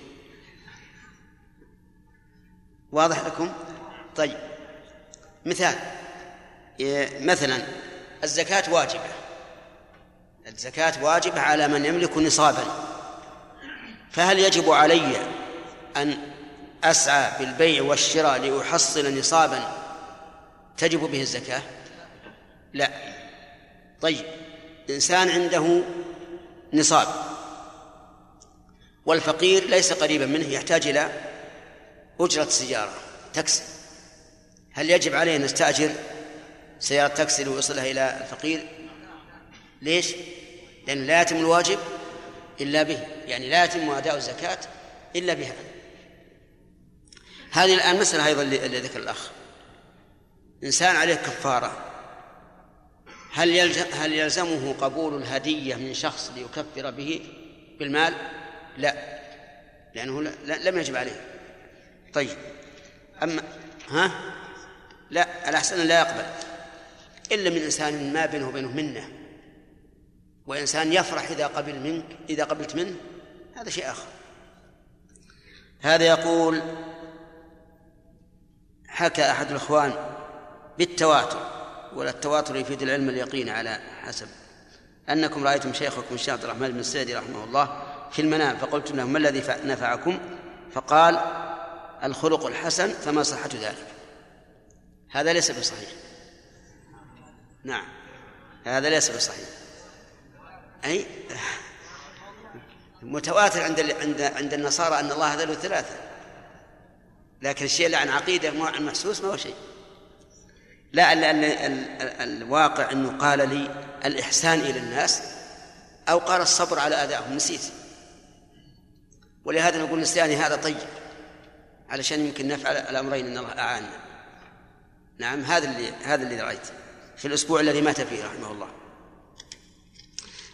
Speaker 2: واضح لكم؟ طيب. مثال. مثلا الزكاة واجبة. الزكاة واجبة على من يملك نصابا. فهل يجب علي أن أسعى بالبيع والشراء لأحصل نصابا تجب به الزكاة؟ لا. طيب إنسان عنده نصاب والفقير ليس قريبا منه يحتاج إلى أجرة سيارة تاكسي. هل يجب عليه أن يستأجر سيارة تاكسي ليوصلها إلى الفقير؟ ليش؟ لأنه لا يتم الواجب إلا به يعني لا يتم أداء الزكاة إلا بها. هذه الآن مسألة أيضا اللي ذكر الأخ. إنسان عليه كفارة. هل يلزم هل يلزمه قبول الهدية من شخص ليكفر به بالمال؟ لا لأنه لم يجب عليه. طيب أما ها؟ لا الأحسن لا يقبل. إلا من إنسان ما بينه وبينه منة. وإنسان يفرح إذا قبل منك إذا قبلت منه هذا شيء آخر. هذا يقول حكى أحد الإخوان بالتواتر. ولا التواتر يفيد العلم اليقين على حسب. أنكم رأيتم شيخكم الشيخ عبد الرحمن بن السعدي رحمه الله في المنام فقلت له ما الذي نفعكم؟ فقال الخلق الحسن فما صحة ذلك. هذا ليس بصحيح. نعم. هذا ليس بصحيح. أي؟ متواتر عند عند عند النصارى أن الله ذو ثلاثة. لكن الشيء اللي عن عقيدة عن محسوس ما هو شيء. لا ال ال ال الواقع أنه قال لي الإحسان إلى الناس أو قال الصبر على أذاهم نسيت. ولهذا نقول نسياني هذا طيب علشان يمكن نفعل الأمرين إن الله أعاننا نعم هذا اللي هذا اللي رأيت في الأسبوع الذي مات فيه رحمه الله.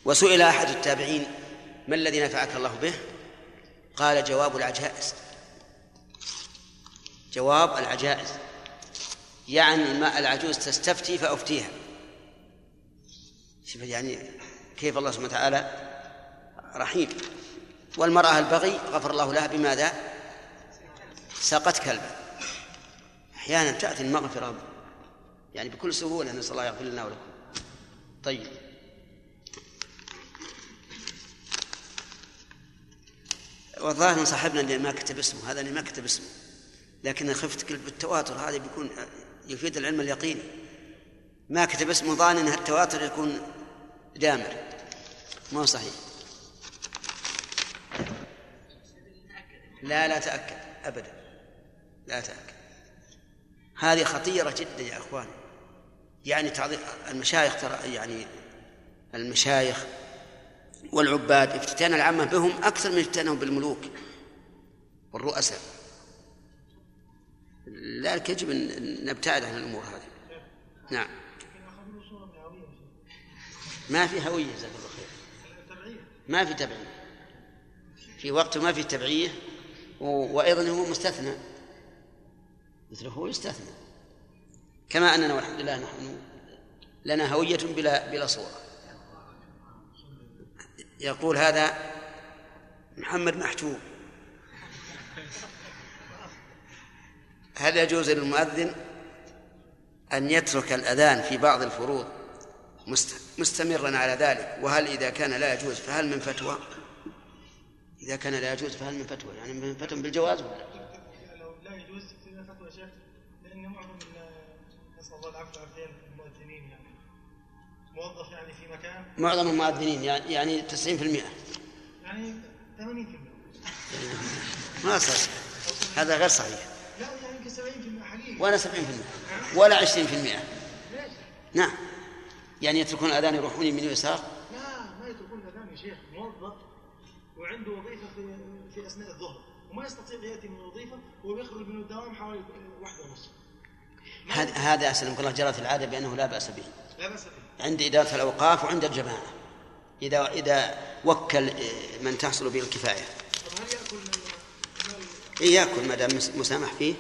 Speaker 2: وسئل أحد التابعين ما الذي نفعك الله به؟ قال جواب العجائز. جواب العجائز. يعني ما العجوز تستفتي فأفتيها. شوف يعني كيف الله سبحانه وتعالى رحيم. والمرأة البغي غفر الله لها بماذا؟ ساقت كلبا. أحيانا تأتي المغفرة يعني بكل سهولة نسأل الله يغفر لنا ولكم. طيب. والظاهر صاحبنا اللي ما كتب اسمه هذا اللي ما كتب اسمه لكن خفت بالتواتر هذا بيكون يفيد العلم اليقيني ما كتب اسمه ظان ان التواتر يكون دامر. ما هو صحيح. لا لا تأكد. أبدا. لا تأكد. هذه خطيرة جدا يا أخوان يعني تعظيم المشايخ ترى يعني المشايخ والعباد افتتان العامة بهم أكثر من افتتانهم بالملوك والرؤساء. لذلك يجب أن نبتعد عن الأمور هذه. نعم. ما في هوية جزاك الله خير. ما في تبعية. في وقت ما في تبعية وأيضا هو مستثنى. مثله هو يستثنى. كما أننا والحمد لله نحن لنا هوية بلا بلا صورة. يقول هذا محمد محجوب. هل يجوز للمؤذن أن يترك الأذان في بعض الفروض مستمرا على ذلك. وهل إذا كان لا يجوز فهل من فتوى؟ إذا كان لا يجوز فهل من فتوى؟ يعني من فتوى بالجواز ولا؟
Speaker 1: لو لا يجوز فينا فتوى شيخ لأن معظم نسأل الله العفو والعافية المؤذنين يعني. موظف يعني في مكان؟
Speaker 2: معظم المؤذنين يعني 90%
Speaker 1: يعني 80%
Speaker 2: ما صح هذا غير صحيح. ولا 70% ولا 20% نعم. يعني يتركون الأذان يروحون يمين ويسار
Speaker 1: لا ما يتركون الأذان يا شيخ. موظف وعنده وظيفة في في أثناء الظهر وما يستطيع يأتي من الوظيفه وهو يخرج من الدوام حوالي واحدة ونص
Speaker 2: هذا هذا الله جرت العادة بأنه لا بأس به.
Speaker 1: لا بأس به.
Speaker 2: عند إدارة الأوقاف وعند الجماعة. إذا إذا وكل من تحصل به الكفاية.
Speaker 1: طب هل يأكل من
Speaker 2: إيه يأكل ما دام مس- مسامح فيه.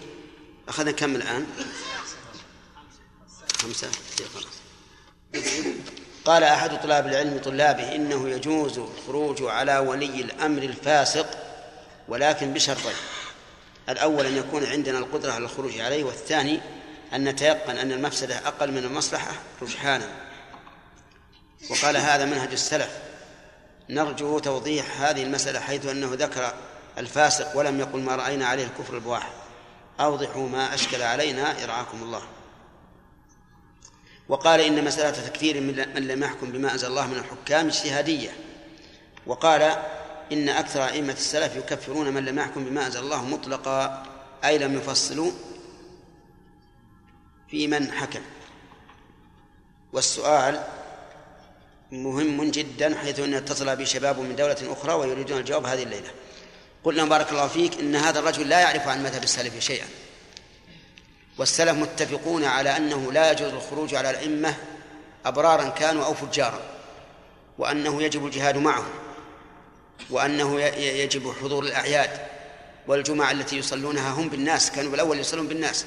Speaker 2: أخذنا كم الآن؟ خمسة. قال أحد طلاب العلم طلابه إنه يجوز الخروج على ولي الأمر الفاسق ولكن بشرطين. الأول أن يكون عندنا القدرة على الخروج عليه والثاني أن نتيقن أن المفسدة أقل من المصلحة رجحانا. وقال هذا منهج السلف. نرجو توضيح هذه المسألة حيث أنه ذكر الفاسق ولم يقل ما رأينا عليه الكفر البواح أوضحوا ما أشكل علينا يرعاكم الله. وقال إن مسألة تكفير من من لم يحكم بما أنزل الله من الحكام اجتهادية. وقال إن أكثر أئمة السلف يكفرون من لم يحكم بما أنزل الله مطلقا أي لم يفصلوا في من حكم. والسؤال مهم جدا حيث أن يتصل به شباب من دولة أخرى ويريدون الجواب هذه الليلة. قلنا بارك الله فيك إن هذا الرجل لا يعرف عن مذهب السلف شيئا. والسلف متفقون على أنه لا يجوز الخروج على الأئمة أبرارا كانوا أو فجارا وأنه يجب الجهاد معهم وأنه يجب حضور الأعياد والجمع التي يصلونها هم بالناس كانوا بالأول يصلون بالناس.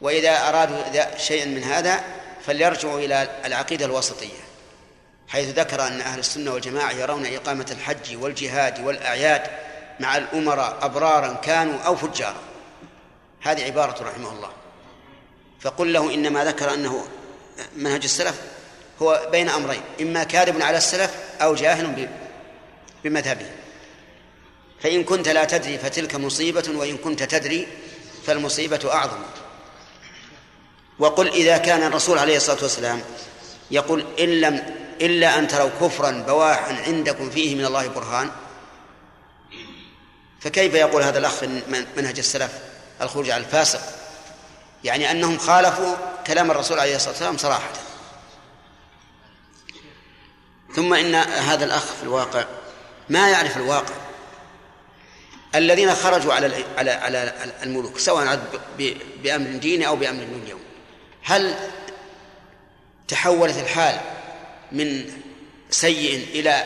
Speaker 2: وإذا أرادوا شيئا من هذا فليرجعوا إلى العقيدة الوسطية حيث ذكر أن أهل السنة والجماعة يرون إقامة الحج والجهاد والأعياد مع الأمراء أبرارا كانوا أو فجارا. هذه عبارة رحمه الله. فقل له إنما ذكر أنه منهج السلف هو بين أمرين إما كاذب على السلف أو جاهل بمذهبه. فإن كنت لا تدري فتلك مصيبة وإن كنت تدري فالمصيبة أعظم. وقل إذا كان الرسول عليه الصلاة والسلام يقول إن لم إلا أن تروا كفرا بواحا عندكم فيه من الله برهان فكيف يقول هذا الأخ من منهج السلف الخروج على الفاسق؟ يعني أنهم خالفوا كلام الرسول عليه الصلاة والسلام صراحة. ثم إن هذا الأخ في الواقع ما يعرف الواقع. الذين خرجوا على على على الملوك سواء بأمر ديني أو بأمر دنيوي هل تحولت الحال من سيء إلى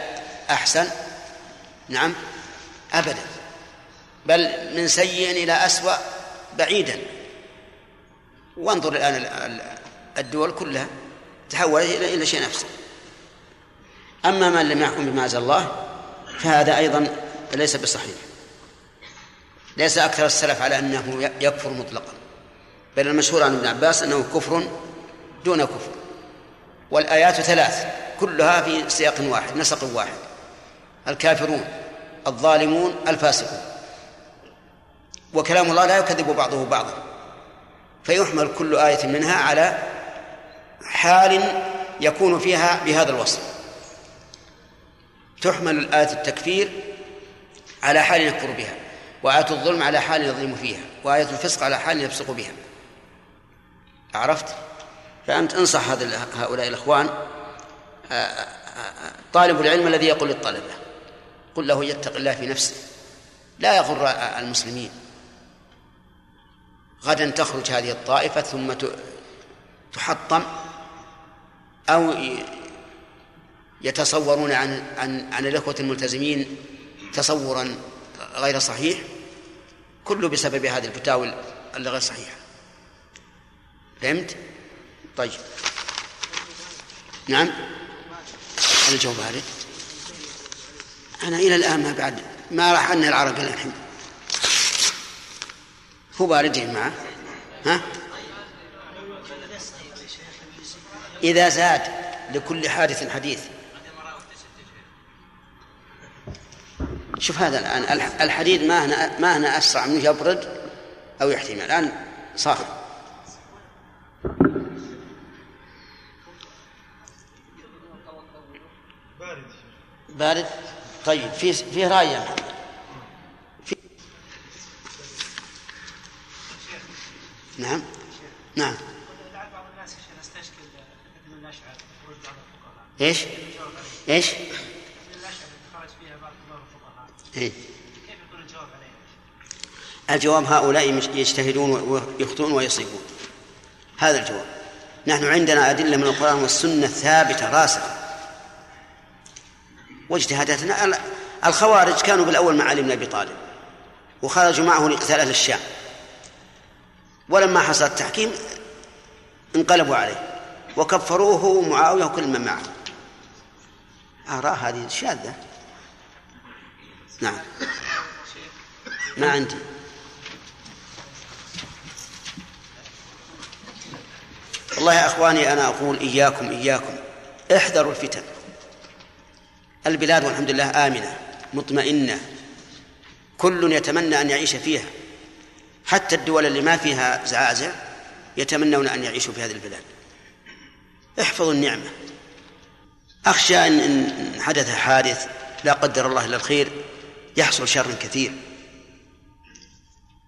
Speaker 2: أحسن؟ نعم أبدا. بل من سيء إلى أسوأ بعيدا. وانظر الآن ال- ال- الدول كلها تحولت إلى شيء نفسه أما من لم يحكم بما أنزل الله فهذا أيضا ليس بصحيح. ليس أكثر السلف على أنه يكفر مطلقا. بل المشهور عن ابن عباس أنه كفر دون كفر. والآيات ثلاث كلها في سياق واحد نسق واحد. الكافرون الظالمون الفاسقون. وكلام الله لا يكذب بعضه بعضا. فيحمل كل آية منها على حال يكون فيها بهذا الوصف. تحمل الآية التكفير على حال يكفر بها وآية الظلم على حال يظلم فيها وآية الفسق على حال يفسق بها. عرفت؟ فأنت انصح هذا هؤلاء الإخوان آه، آه، آه، طالب العلم الذي يقول للطلبة قل له يتق الله في نفسه لا يغر المسلمين. غدا تخرج هذه الطائفة ثم تحطم أو يتصورون عن عن عن الإخوة الملتزمين تصورا غير صحيح كله بسبب هذه الفتاوى الغير صحيحة. فهمت؟ طيب. نعم؟ الجواب بارد أنا إلى الآن ما بعد ما راح عني العرق إلى الحين. هو بارد معه. ها؟ إذا زاد لكل حادث حديث. شوف هذا الآن الح- الحديد ما هنا ما هنا أسرع منه يبرد أو يحتمل. الآن صار
Speaker 1: بارد.
Speaker 2: طيب في فيه رأي يا محمد في نعم نعم
Speaker 3: لعل بعض الناس يا شيخ يستشكل ابن الاشعر خروج بعض الفقهاء
Speaker 2: إيش؟ إيش؟
Speaker 3: ابن الاشعر اللي خرج فيها بعض كبار الفقهاء
Speaker 2: إيه؟
Speaker 3: الجواب
Speaker 2: هؤلاء يجتهدون ويخطئون ويصيبون. هذا الجواب. نحن عندنا أدلة من القرآن والسنة ثابتة راسخة. واجتهاداتنا الخوارج كانوا بالأول مع علي بن أبي طالب وخرجوا معه لقتال أهل الشام. ولما حصل التحكيم انقلبوا عليه وكفروه ومعاوية وكل من معه. آراء هذه شاذة. نعم. ما عندي. والله يا إخواني أنا أقول إياكم إياكم. احذروا الفتن. البلاد والحمد لله آمنة مطمئنة. كل يتمنى أن يعيش فيها. حتى الدول اللي ما فيها زعازع يتمنون أن يعيشوا في هذه البلاد. احفظوا النعمة. أخشى ان حدث حادث لا قدر الله إلا الخير يحصل شر كثير.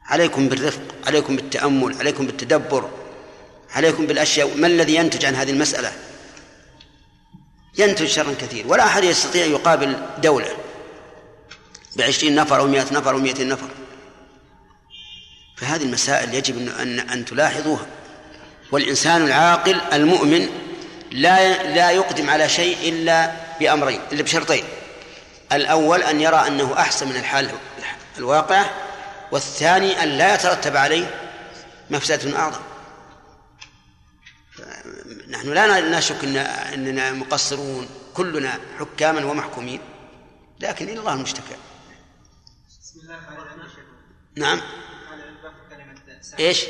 Speaker 2: عليكم بالرفق عليكم بالتأمل عليكم بالتدبر عليكم بالأشياء. ما الذي ينتج عن هذه المسألة؟ ينتج شرا كثير. ولا أحد يستطيع يقابل دولة بعشرين نفر أو مئة نفر أو مئتين نفر. فهذه المسائل يجب ان ان تلاحظوها. والإنسان العاقل المؤمن لا لا يقدم على شيء إلا بأمرين إلا بشرطين. الأول أن يرى أنه أحسن من الحال الواقعه والثاني أن لا يترتب عليه مفسدة أعظم. نحن لا نشك إن إننا مقصرون كلنا حكاما ومحكومين لكن إلى الله المشتكى. بسم الله نعم.
Speaker 4: إيش؟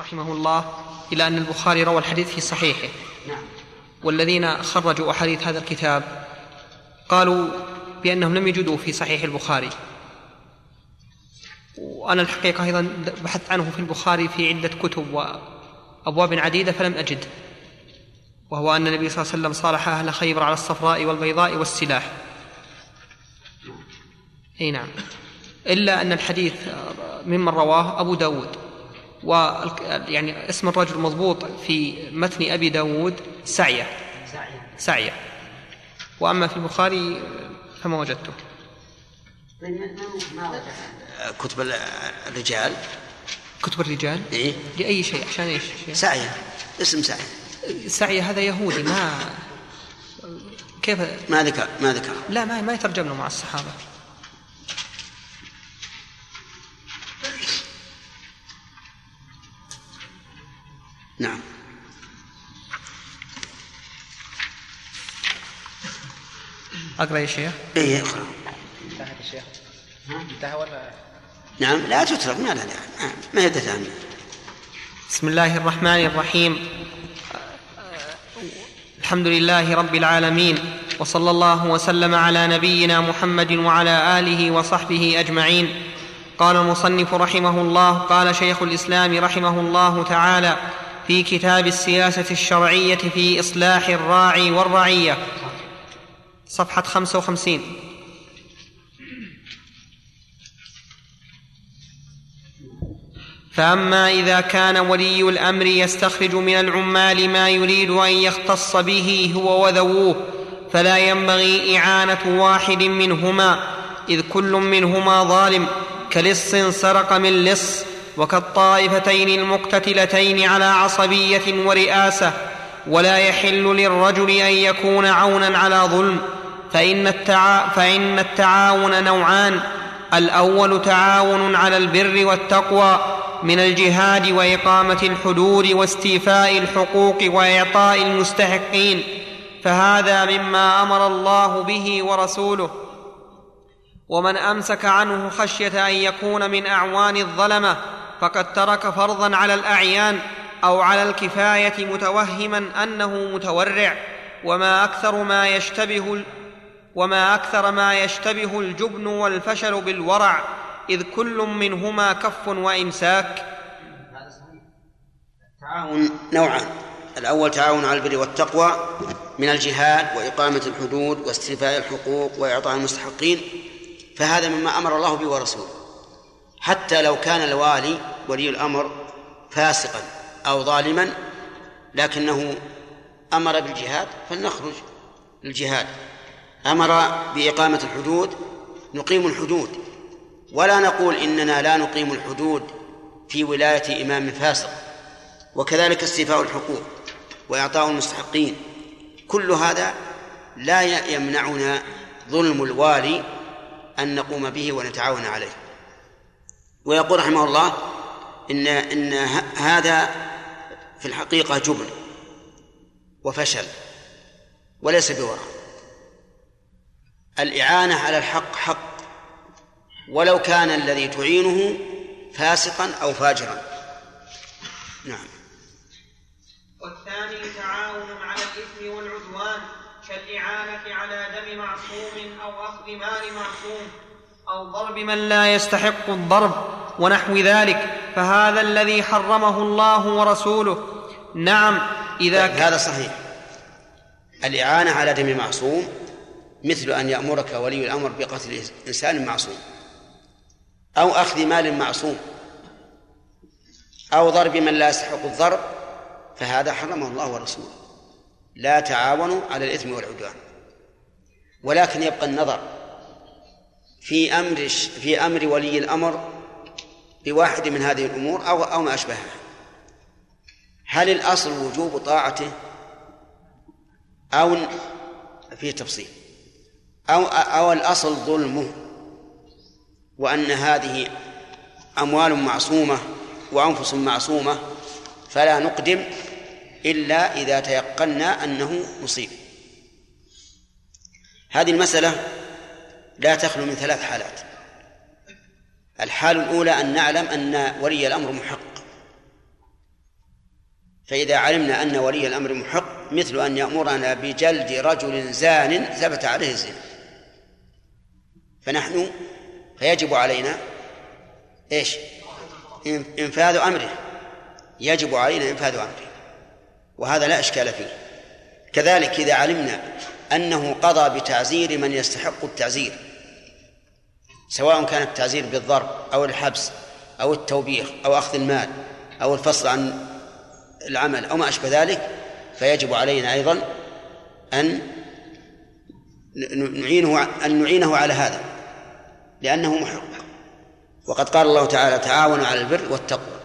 Speaker 4: رحمه الله إلى أن البخاري روى الحديث في صحيحه. نعم. والذين خرجوا أحاديث هذا الكتاب قالوا بأنهم لم يجدوا في صحيح البخاري. وأنا الحقيقة أيضا بحثت عنه في البخاري في عدة كتب وأبواب عديدة فلم أجد. وهو أن النبي صلى الله عليه وسلم صالح أهل خيبر على الصفراء والبيضاء والسلاح. أي نعم. إلا أن الحديث ممن رواه أبو داود. و يعني اسم الرجل مضبوط في متن أبي داود سعية. سعية. وأما في البخاري فما وجدته.
Speaker 2: كتب الرجال.
Speaker 4: كتب الرجال؟
Speaker 2: إيه؟
Speaker 4: لأي شيء؟ عشان إيش؟
Speaker 2: سعية. اسم سعية.
Speaker 4: سعية هذا يهودي ما كيف؟
Speaker 2: ما ذكر ما ذكر.
Speaker 4: لا ما ما يترجم له مع الصحابة.
Speaker 2: نعم.
Speaker 4: أقرأ يا شيخ؟
Speaker 2: إيه أقرأ.
Speaker 6: انتهت الشيخ انتهى ولا؟
Speaker 2: نعم لا تترك ما لا ما ثانية
Speaker 4: بسم الله الرحمن الرحيم. الحمد لله رب العالمين وصلى الله وسلم على نبينا محمد وعلى آله وصحبه أجمعين. قال المصنف رحمه الله قال شيخ الإسلام رحمه الله تعالى في كتاب السياسة الشرعية في إصلاح الراعي والرعية. صفحة خمسة وخمسين. فأما إذا كان ولي الأمر يستخرج من العمال ما يريد أن يختص به هو وذووه فلا ينبغي إعانة واحد منهما إذ كل منهما ظالم كلص سرق من لص وكالطائفتين المقتتلتين على عصبية ورئاسة ولا يحل للرجل أن يكون عونا على ظلم فإن, التعا فإن التعاون نوعان الأول تعاون على البر والتقوى من الجهاد وإقامة الحدود واستيفاء الحقوق وإعطاء المستحقين فهذا مما أمر الله به ورسوله. ومن أمسك عنه خشية أن يكون من أعوان الظلمة فقد ترك فرضا على الأعيان أو على الكفاية متوهما أنه متورع. وما أكثر ما يشتبه وما أكثر ما يشتبه الجبن والفشل بالورع. إذ كل منهما كف وإمساك.
Speaker 2: التعاون نوعان. الأول تعاون على البر والتقوى من الجهاد وإقامة الحدود واستيفاء الحقوق وإعطاء المستحقين فهذا مما أمر الله به ورسوله. حتى لو كان الوالي ولي الأمر فاسقا أو ظالما لكنه أمر بالجهاد فلنخرج للجهاد. أمر بإقامة الحدود نقيم الحدود. ولا نقول إننا لا نقيم الحدود في ولاية إمام فاسق وكذلك استيفاء الحقوق وإعطاء المستحقين. كل هذا لا يمنعنا ظلم الوالي أن نقوم به ونتعاون عليه. ويقول رحمه الله إن إن هذا في الحقيقة جبن وفشل وليس بورع الإعانة على الحق حق ولو كان الذي تعينه فاسقا أو فاجرا. نعم.
Speaker 4: والثاني تعاون على الإثم والعدوان كالإعانة على دم معصوم أو أخذ مال معصوم أو ضرب من لا يستحق الضرب ونحو ذلك. فهذا الذي حرمه الله ورسوله. نعم إذا
Speaker 2: طيب هذا صحيح. الإعانة على دم معصوم مثل أن يأمرك ولي الأمر بقتل إنسان معصوم. أو أخذ مال معصوم أو ضرب من لا يستحق الضرب فهذا حرمه الله ورسوله. لا تعاونوا على الإثم والعدوان. ولكن يبقى النظر في أمر في أمر ولي الأمر بواحد من هذه الأمور أو أو ما أشبهها. هل الأصل وجوب طاعته؟ أو فيه تفصيل. أو أو الأصل ظلمه؟ وأن هذه أموال معصومة وأنفس معصومة فلا نقدم إلا إذا تيقنا أنه مصيب. هذه المسألة لا تخلو من ثلاث حالات. الحال الأولى أن نعلم أن ولي الأمر محق. فإذا علمنا أن ولي الأمر محق مثل أن يأمرنا بجلد رجل زان ثبت عليه الزنا. فنحن فيجب علينا إيش؟ إنفاذ أمره. يجب علينا إنفاذ أمره. وهذا لا إشكال فيه. كذلك إذا علمنا أنه قضى بتعزير من يستحق التعزير سواء كان التعزير بالضرب أو الحبس أو التوبيخ أو أخذ المال أو الفصل عن العمل أو ما أشبه ذلك فيجب علينا أيضا أن نعينه أن نعينه على هذا. لأنه محق. وقد قال الله تعالى تعاونوا على البر والتقوى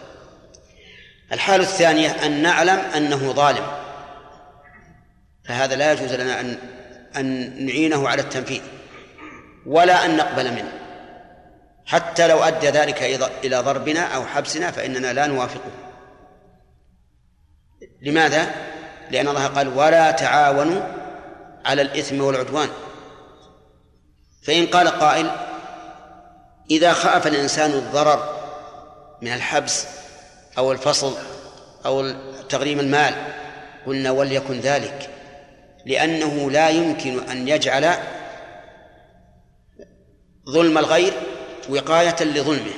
Speaker 2: الحالة الثانية أن نعلم أنه ظالم. فهذا لا يجوز لنا أن أن نعينه على التنفيذ ولا أن نقبل منه. حتى لو أدى ذلك إلى ضربنا أو حبسنا فإننا لا نوافقه. لماذا؟ لأن الله قال ولا تعاونوا على الإثم والعدوان. فإن قال قائل إذا خاف الإنسان الضرر من الحبس أو الفصل أو تغريم المال قلنا وليكن ذلك لأنه لا يمكن أن يجعل ظلم الغير وقاية لظلمه.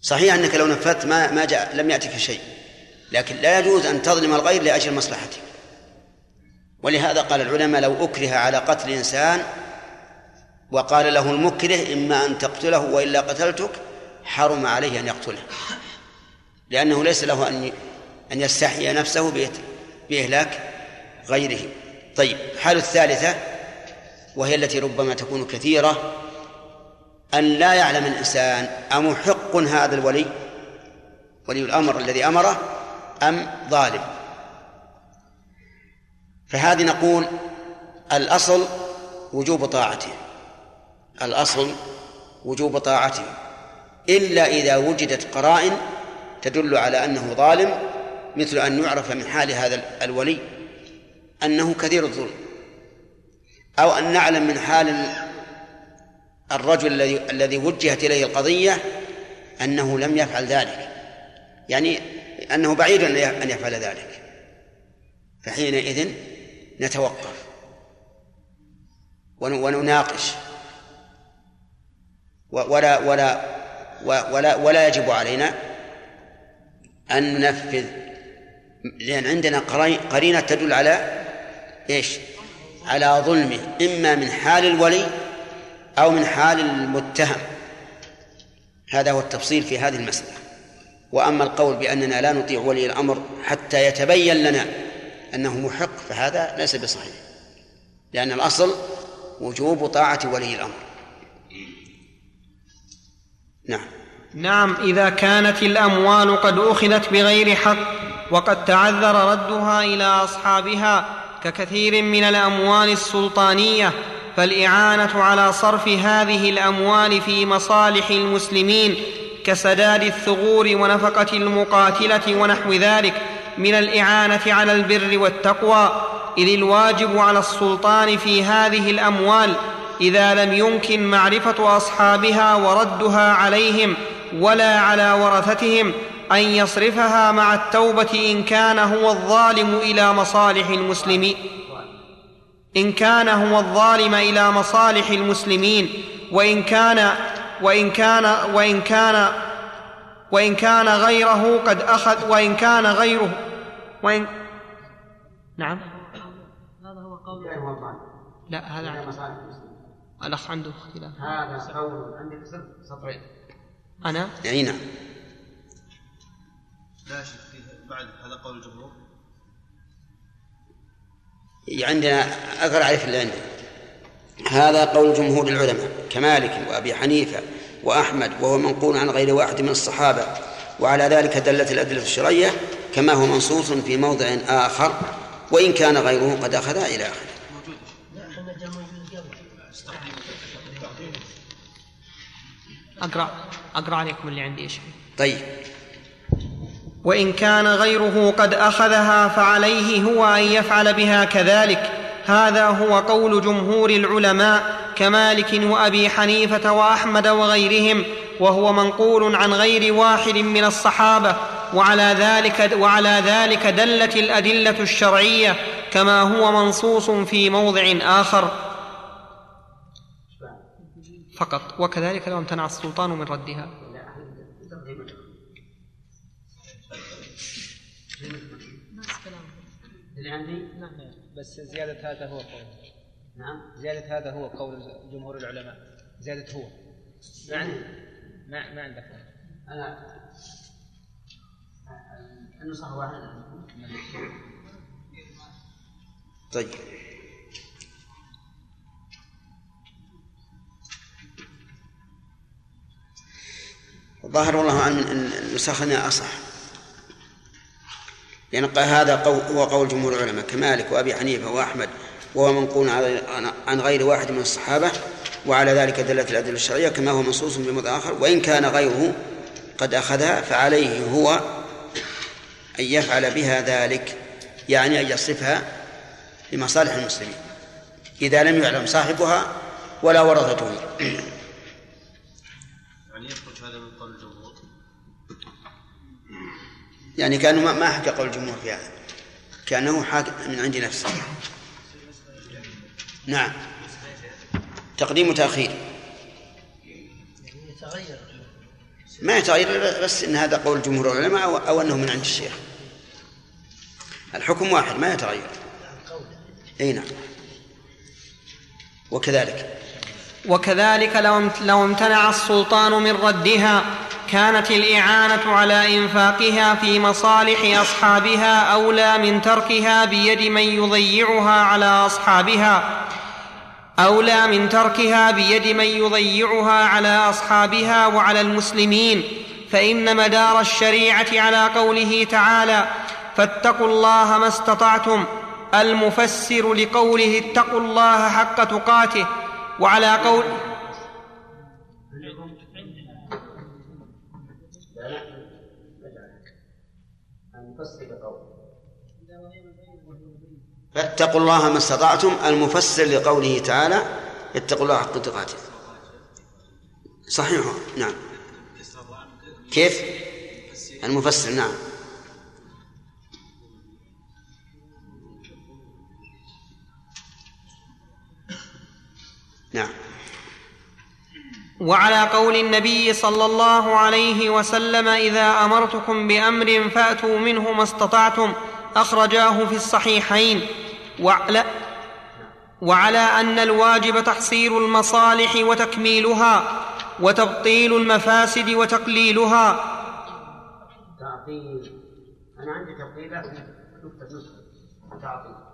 Speaker 2: صحيح أنك لو نفذت ما ما جاء لم يأتك شيء لكن لا يجوز أن تظلم الغير لأجل مصلحتك. ولهذا قال العلماء لو أكره على قتل إنسان وقال له المكره إما أن تقتله وإلا قتلتك حرم عليه أن يقتله. لأنه ليس له أن أن يستحيي نفسه بإهلاك غيره. طيب الحالة الثالثة وهي التي ربما تكون كثيرة أن لا يعلم الإنسان أمحق هذا الولي ولي الأمر الذي أمره أم ظالم. فهذه نقول الأصل وجوب طاعته. الأصل وجوب طاعته إلا إذا وجدت قرائن تدل على أنه ظالم مثل أن يعرف من حال هذا الولي أنه كثير الظلم أو أن نعلم من حال الرجل الذي الذي وجهت إليه القضية أنه لم يفعل ذلك يعني أنه بعيد أن يفعل ذلك فحينئذ نتوقف ونناقش. ولا ولا ولا ولا يجب علينا أن ننفذ لأن عندنا قرينة تدل على إيش؟ على ظلمه إما من حال الولي أو من حال المتهم. هذا هو التفصيل في هذه المسألة. وأما القول بأننا لا نطيع ولي الأمر حتى يتبين لنا أنه محق فهذا ليس بصحيح لأن الأصل وجوب طاعة ولي الأمر. نعم.
Speaker 4: نعم إذا كانت الأموال قد أخذت بغير حق وقد تعذر ردها إلى أصحابها ككثير من الأموال السلطانية فالإعانة على صرف هذه الأموال في مصالح المسلمين كسداد الثغور ونفقة المقاتلة ونحو ذلك من الإعانة على البر والتقوى إذ الواجب على السلطان في هذه الأموال إذا لم يمكن معرفة أصحابها وردها عليهم ولا على ورثتهم أن يصرفها مع التوبة إن كان هو الظالم إلى مصالح المسلمين. إن كان هو الظالم إلى مصالح المسلمين. وإن كان وإن كان وإن كان وإن كان غيره قد أخذ وإن كان غيره وإن نعم.
Speaker 7: هذا هو قول.
Speaker 4: لا هذا الاخ عنده اختلاف
Speaker 9: هذا قول عندي سطرين.
Speaker 4: أنا؟
Speaker 2: يعني نعم.
Speaker 8: لا شك فيه بعد هذا قول الجمهور.
Speaker 2: عندنا أقرأ عليك اللي عندنا هذا قول جمهور العلماء كمالك وأبي حنيفة وأحمد وهو منقول عن غير واحد من الصحابة وعلى ذلك دلت الأدلة الشرعية كما هو منصوص في موضع آخر وإن كان غيره قد أخذ إلى آخره.
Speaker 4: أقرأ أقرأ عليكم اللي عندي إيش
Speaker 2: طيب.
Speaker 4: وإن كان غيره قد أخذها فعليه هو أن يفعل بها كذلك. هذا هو قول جمهور العلماء كمالك وأبي حنيفة وأحمد وغيرهم وهو منقول عن غير واحد من الصحابة. وعلى ذلك وعلى ذلك دلت الأدلة الشرعية كما هو منصوص في موضع آخر. فقط. وكذلك لو امتنع السلطان من ردها.
Speaker 9: اللي عندي؟
Speaker 7: نعم
Speaker 6: بس زيادة هذا هو قول.
Speaker 9: نعم.
Speaker 6: زيادة هذا هو قول جمهور العلماء. زيادة هو. ما عندي ما ما عندك.
Speaker 9: أنا النسخة واحدة
Speaker 2: طيب. ظاهر والله أعلم أن نسخنا أصح. قال هذا قول هو قول جمهور العلماء كمالك وأبي حنيفة وأحمد وهو منقول عن- غير واحد من الصحابة وعلى ذلك دلت الأدلة الشرعية كما هو منصوص موضع آخر وإن كان غيره قد أخذها فعليه هو أن يفعل بها ذلك يعني أن يصرفها لمصالح المسلمين. إذا لم يعلم صاحبها ولا ورثته.
Speaker 8: يعني
Speaker 2: كأنه ما- حكى قول الجمهور في هذا. كأنه حاكى من عند نفسه. نعم. تقديم وتأخير. ما يتغير بس إن هذا قول جمهور العلماء أو, أو أنه من عند الشيخ. الحكم واحد ما يتغير. إي نعم. وكذلك.
Speaker 4: وكذلك لو امتنع السلطان من ردها كانت الإعانة على إنفاقها في مصالح أصحابها أولى من تركها بيد من يضيعها على أصحابها. أولى من تركها بيد من يضيعها على أصحابها وعلى المسلمين. فإن مدار الشريعة على قوله تعالى فاتقوا الله ما استطعتم المفسر لقوله اتقوا الله حق تقاته وعلى قول
Speaker 2: فاتقوا الله ما استطعتم المفسر لقوله تعالى اتقوا الله حق تقاته. صحيح نعم. كيف؟ المفسر نعم. نعم.
Speaker 4: وعلى قول النبي صلى الله عليه وسلم إذا أمرتكم بأمر فأتوا منه ما استطعتم أخرجاه في الصحيحين. وعلى وعلى أن الواجب تحصيل المصالح وتكميلها وتبطيل المفاسد وتقليلها.
Speaker 9: تعطيل أنا عندي نسخة تعطيل.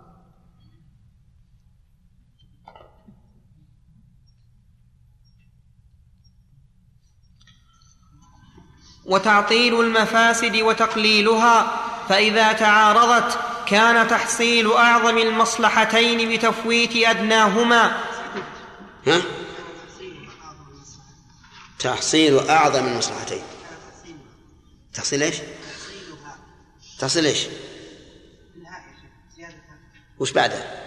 Speaker 4: وتعطيل المفاسد وتقليلها فإذا تعارضت كان تحصيل أعظم المصلحتين بتفويت أدناهما
Speaker 2: ها؟ تحصيل أعظم المصلحتين تحصيل إيش؟ تحصيل إيش؟ وش بعدها؟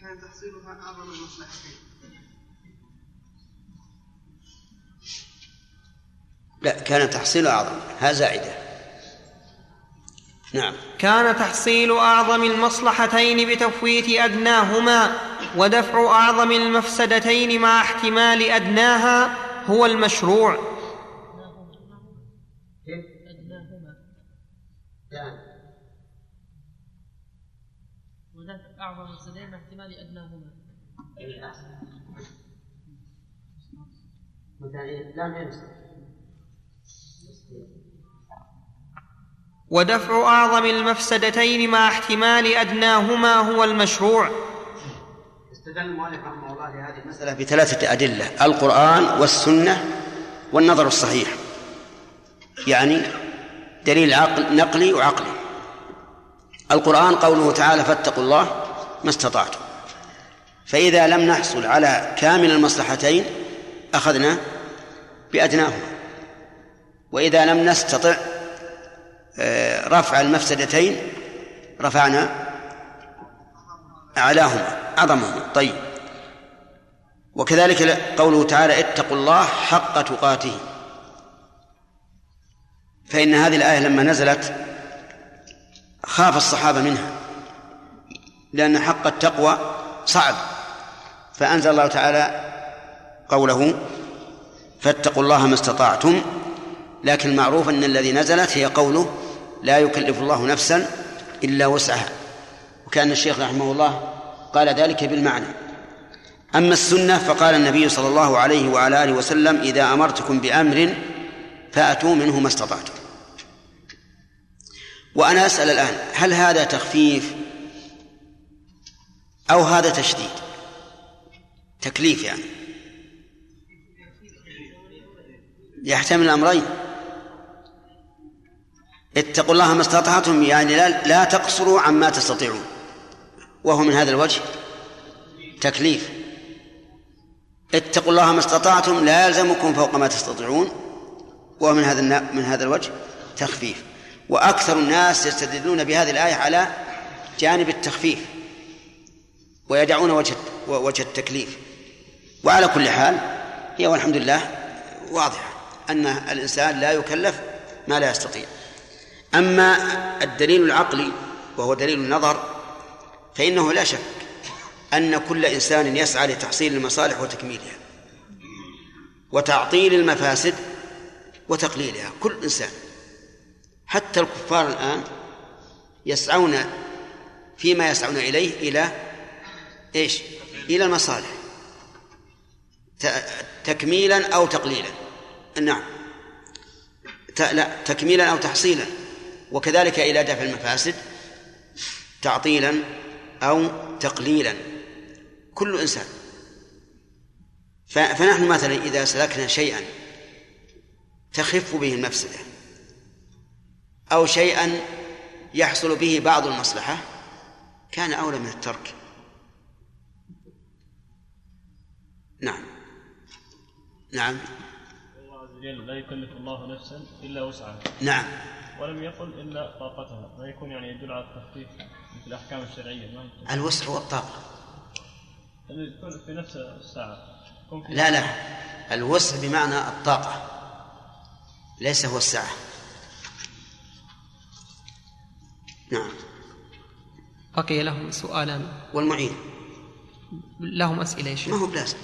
Speaker 5: كان تحصيلها أعظم المصلحتين
Speaker 2: لا كان تحصيل أعظم. ها زائدة. نعم.
Speaker 4: كان تحصيل أعظم المصلحتين بتفويت أدناهما ودفع أعظم المفسدتين مع احتمال أدناها هو المشروع.
Speaker 7: أدناهما ودفع أعظم السدين مع احتمال أدناهما
Speaker 9: لم ينسى
Speaker 4: ودفع أعظم المفسدتين مع احتمال أدناهما هو المشروع.
Speaker 9: استدل المؤلف رحمه الله لهذه المسألة
Speaker 2: المسألة بثلاثة أدلة القرآن والسنة والنظر الصحيح. يعني دليل عقل نقلي وعقلي. القرآن قوله تعالى فاتقوا الله ما استطعتم. فإذا لم نحصل على كامل المصلحتين أخذنا بأدناهما. وإذا لم نستطع رفع المفسدتين رفعنا أعلاهما أعظمهما. طيب. وكذلك قوله تعالى اتقوا الله حق تقاته. فإن هذه الآية لما نزلت خاف الصحابة منها لأن حق التقوى صعب. فأنزل الله تعالى قوله فاتقوا الله ما استطعتم لكن المعروف أن الذي نزلت هي قوله لا يكلف الله نفسا إلا وسعها. وكأن الشيخ رحمه الله قال ذلك بالمعنى. أما السنة فقال النبي صلى الله عليه وعلى آله وسلم إذا أمرتكم بأمر فأتوا منه ما استطعتم. وأنا أسأل الآن هل هذا تخفيف أو هذا تشديد؟ تكليف يعني. يحتمل الأمرين اتقوا الله ما استطعتم يعني لا, لا تقصروا عما تستطيعون. وهو من هذا الوجه. تكليف. اتقوا الله ما استطعتم لا يلزمكم فوق ما تستطيعون. وهو من هذا من هذا الوجه. تخفيف. وأكثر الناس يستدلون بهذه الآية على جانب التخفيف. ويدعون وجه وجه التكليف. وعلى كل حال هي والحمد لله واضحة أن الإنسان لا يكلف ما لا يستطيع. أما الدليل العقلي وهو دليل النظر فإنه لا شك أن كل إنسان يسعى لتحصيل المصالح وتكميلها وتعطيل المفاسد وتقليلها كل إنسان حتى الكفار الآن يسعون فيما يسعون إليه إلى إيش؟ إلى المصالح تكميلا أو تقليلا. نعم. لا تكميلا أو تحصيلا. وكذلك إلى دفع المفاسد تعطيلا أو تقليلا. كل إنسان. فنحن مثلا إذا سلكنا شيئا تخف به المفسدة أو شيئا يحصل به بعض المصلحة كان أولى من الترك. نعم. نعم.
Speaker 10: الله عز وجل لا يكلف الله نفسا إلا وسعها.
Speaker 2: نعم.
Speaker 10: ولم يقل إلا طاقتها. ما يكون يعني يدل على التخفيف في الأحكام الشرعية. ما يكون
Speaker 2: الوسع والطاقة.
Speaker 10: يعني يكون في نفس الساعة.
Speaker 2: لا لا. الوسع بمعنى الطاقة. ليس هو السعه نعم.
Speaker 4: بقي لهم سؤالان
Speaker 2: والمعين.
Speaker 4: لهم أسئلة يا
Speaker 2: ما
Speaker 4: شيخ
Speaker 2: هو بلازم.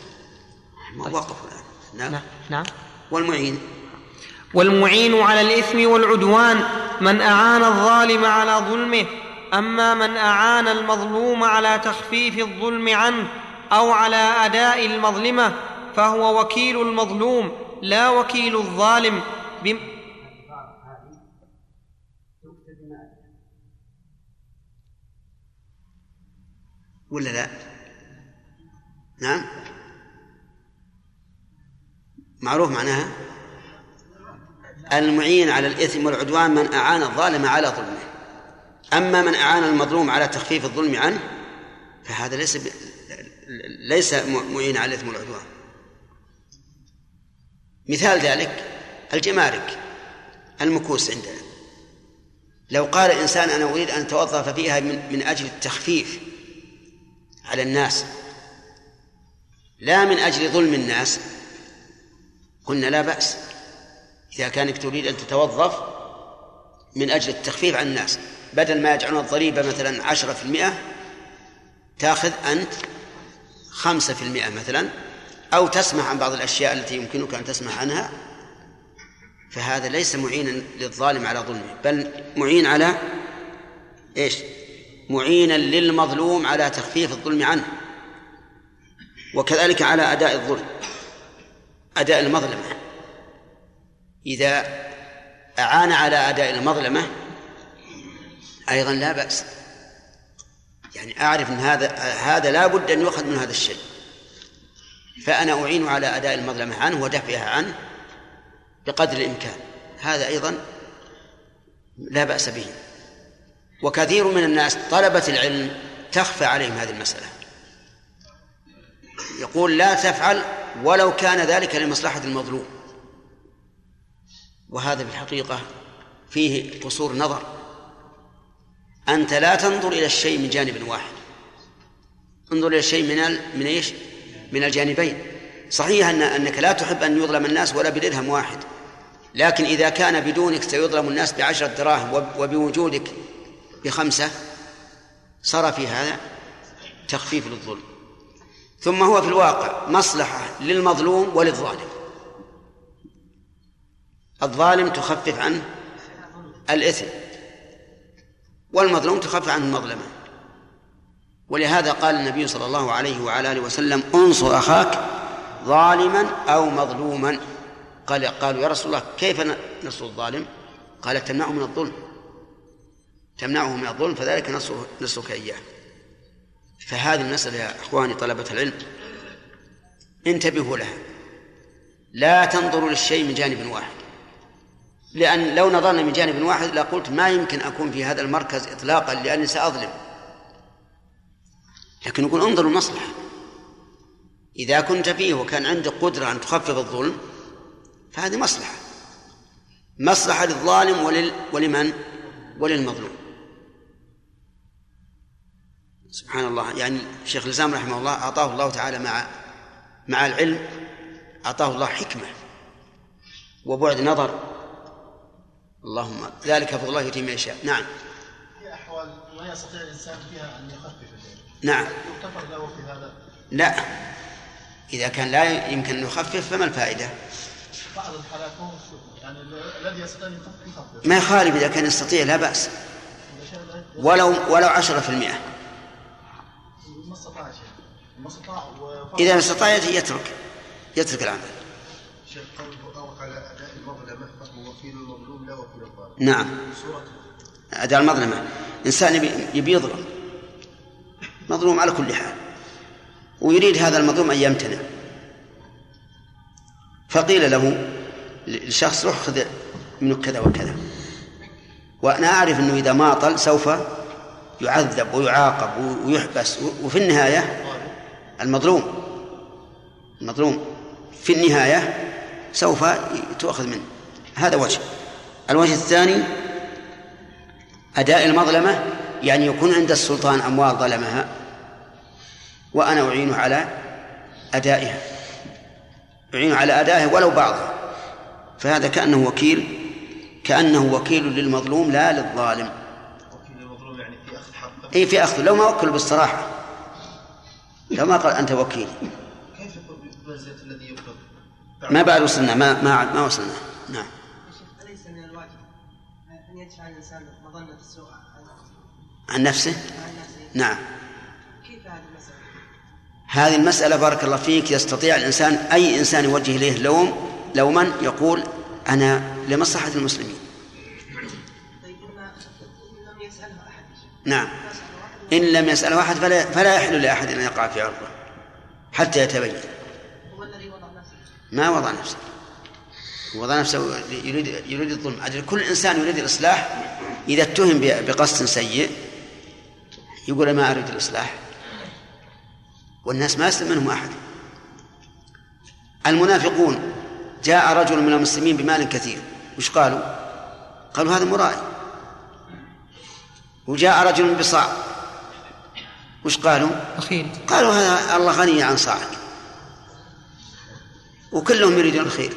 Speaker 2: ما وقفوا الآن. نعم
Speaker 4: نعم. نعم.
Speaker 2: والمعين.
Speaker 4: والمعين على الإثم والعدوان. من أعان الظالم على ظلمه أما من أعان المظلوم على تخفيف الظلم عنه أو على أداء المظلمة فهو وكيل المظلوم لا وكيل الظالم. بم...
Speaker 2: ولا لا؟ نعم. معروف معناها؟ المعين على الإثم والعدوان من أعان الظالم على ظلمه. أما من أعان المظلوم على تخفيف الظلم عنه فهذا ليس ب... ليس معين على الإثم والعدوان. مثال ذلك الجمارك المكوس عندنا لو قال إنسان أنا أريد أن أتوظف فيها من, من أجل التخفيف على الناس لا من أجل ظلم الناس قلنا لا بأس. إذا كانك تريد أن تتوظف من أجل التخفيف عن الناس. بدل ما يجعلون الضريبة مثلا عشرة في المئة تأخذ أنت خمسة في المئة مثلا أو تسمح عن بعض الأشياء التي يمكنك أن تسمح عنها. فهذا ليس معينا للظالم على ظلمه بل معين على إيش؟ معينا للمظلوم على تخفيف الظلم عنه. وكذلك على أداء الظلم أداء المظلمة إذا أعان على أداء المظلمة أيضا لا بأس. يعني أعرف أن هذا هذا لا بد أن يؤخذ من هذا الشيء. فأنا أعين على أداء المظلمة عنه ودفعها عنه بقدر الإمكان. هذا أيضا لا بأس به. وكثير من الناس طلبة العلم تخفى عليهم هذه المسألة. يقول لا تفعل ولو كان ذلك لمصلحة المظلوم. وهذا في الحقيقة فيه قصور نظر. أنت لا تنظر إلى الشيء من جانب واحد. انظر إلى الشيء من ال... من إيش؟ من الجانبين. صحيح أن أنك لا تحب أن يظلم الناس ولا بدرهم واحد. لكن إذا كان بدونك سيظلم الناس بعشرة دراهم وبوجودك بخمسة صار في هذا تخفيف للظلم. ثم هو في الواقع مصلحة للمظلوم وللظالم. الظالم تخفف عنه الإثم والمظلوم تخفف عنه المظلمة. ولهذا قال النبي صلى الله عليه وعلى آله وسلم انصر أخاك ظالما أو مظلوما. قال قالوا يا رسول الله كيف نصر الظالم قال تمنعه من الظلم تمنعه من الظلم فذلك نصر نصرك إياه. فهذه المسألة يا إخواني طلبة العلم انتبهوا لها لا تنظروا للشيء من جانب واحد. لأن لو نظرنا من جانب واحد لقلت ما يمكن أكون في هذا المركز إطلاقا لأني سأظلم. لكن نقول انظروا المصلحة. إذا كنت فيه وكان عندك قدرة أن تخفض الظلم فهذه مصلحة. مصلحة للظالم ولل... ولمن؟ وللمظلوم. سبحان الله. يعني شيخ الإسلام رحمه الله أعطاه الله تعالى مع مع العلم أعطاه الله حكمة وبعد نظر اللهم ذلك فضل الله يتم يشاء. نعم.
Speaker 5: في أحوال ما يستطيع الإنسان فيها أن يخفف
Speaker 2: نعم.
Speaker 5: يغتفر له في هذا.
Speaker 2: لا. إذا كان لا يمكن أن يخفف فما الفائدة؟
Speaker 5: بعض الحالات يعني الذي يستطيع يخفف.
Speaker 2: ما يخالف إذا كان يستطيع لا بأس. ولو ولو عشرة في المئة.
Speaker 5: ما استطاع شيء. ما استطاع
Speaker 2: إذا استطاع يترك. يترك العمل. نعم. أداء المظلمة. إنسان يبي, يظلم مظلوم على كل حال. ويريد هذا المظلوم أن يمتنع. فقيل له لشخص روح خذ منك كذا وكذا. وأنا أعرف أنه إذا ماطل سوف يعذب ويعاقب ويحبس. وفي النهاية المظلوم. المظلوم في النهاية سوف تؤخذ منه. هذا وجه. الوجه الثاني أداء المظلمة يعني يكون عند السلطان أموال ظلمها وأنا أعينه على أدائها. أعينه على أدائها ولو بعضها. فهذا كأنه وكيل كأنه وكيل للمظلوم لا للظالم.
Speaker 5: وكيل المظلوم يعني في أخذ. حقه
Speaker 2: في لو ما وكل بالصراحة. لو ما قال أنت وكيل.
Speaker 5: كيف يكون الذي يقتل
Speaker 2: ما بعد وصلنا ما ما ما وصلنا. نعم.
Speaker 3: أليس من الواجب أن يدفع الإنسان مظنة السوء
Speaker 2: عن نفسه؟
Speaker 3: عن نفسه؟
Speaker 2: نعم.
Speaker 3: كيف هذه المسألة؟
Speaker 2: هذه المسألة بارك الله فيك يستطيع الإنسان أي إنسان يوجه إليه لوم لوما يقول أنا لمصلحة المسلمين.
Speaker 3: طيب لم يسأله أحد.
Speaker 2: نعم. إن لم يسأله أحد فلا, فلا يحل لأحد أن يقع في عرضه حتى يتبين
Speaker 3: هو الذي وضع نفسه
Speaker 2: ما وضع نفسه. وضع نفسه يريد يريد الظلم. أجل كل إنسان يريد الإصلاح إذا اتهم بقصد سيء يقول ما أريد الإصلاح. والناس ما يسلم منهم أحد. المنافقون جاء رجل من المسلمين بمال كثير. وش قالوا؟ قالوا هذا مرائي وجاء رجل بصاع. وش قالوا؟
Speaker 4: أخير
Speaker 2: قالوا هذا الله غني عن صاعك. وكلهم يريدون الخير.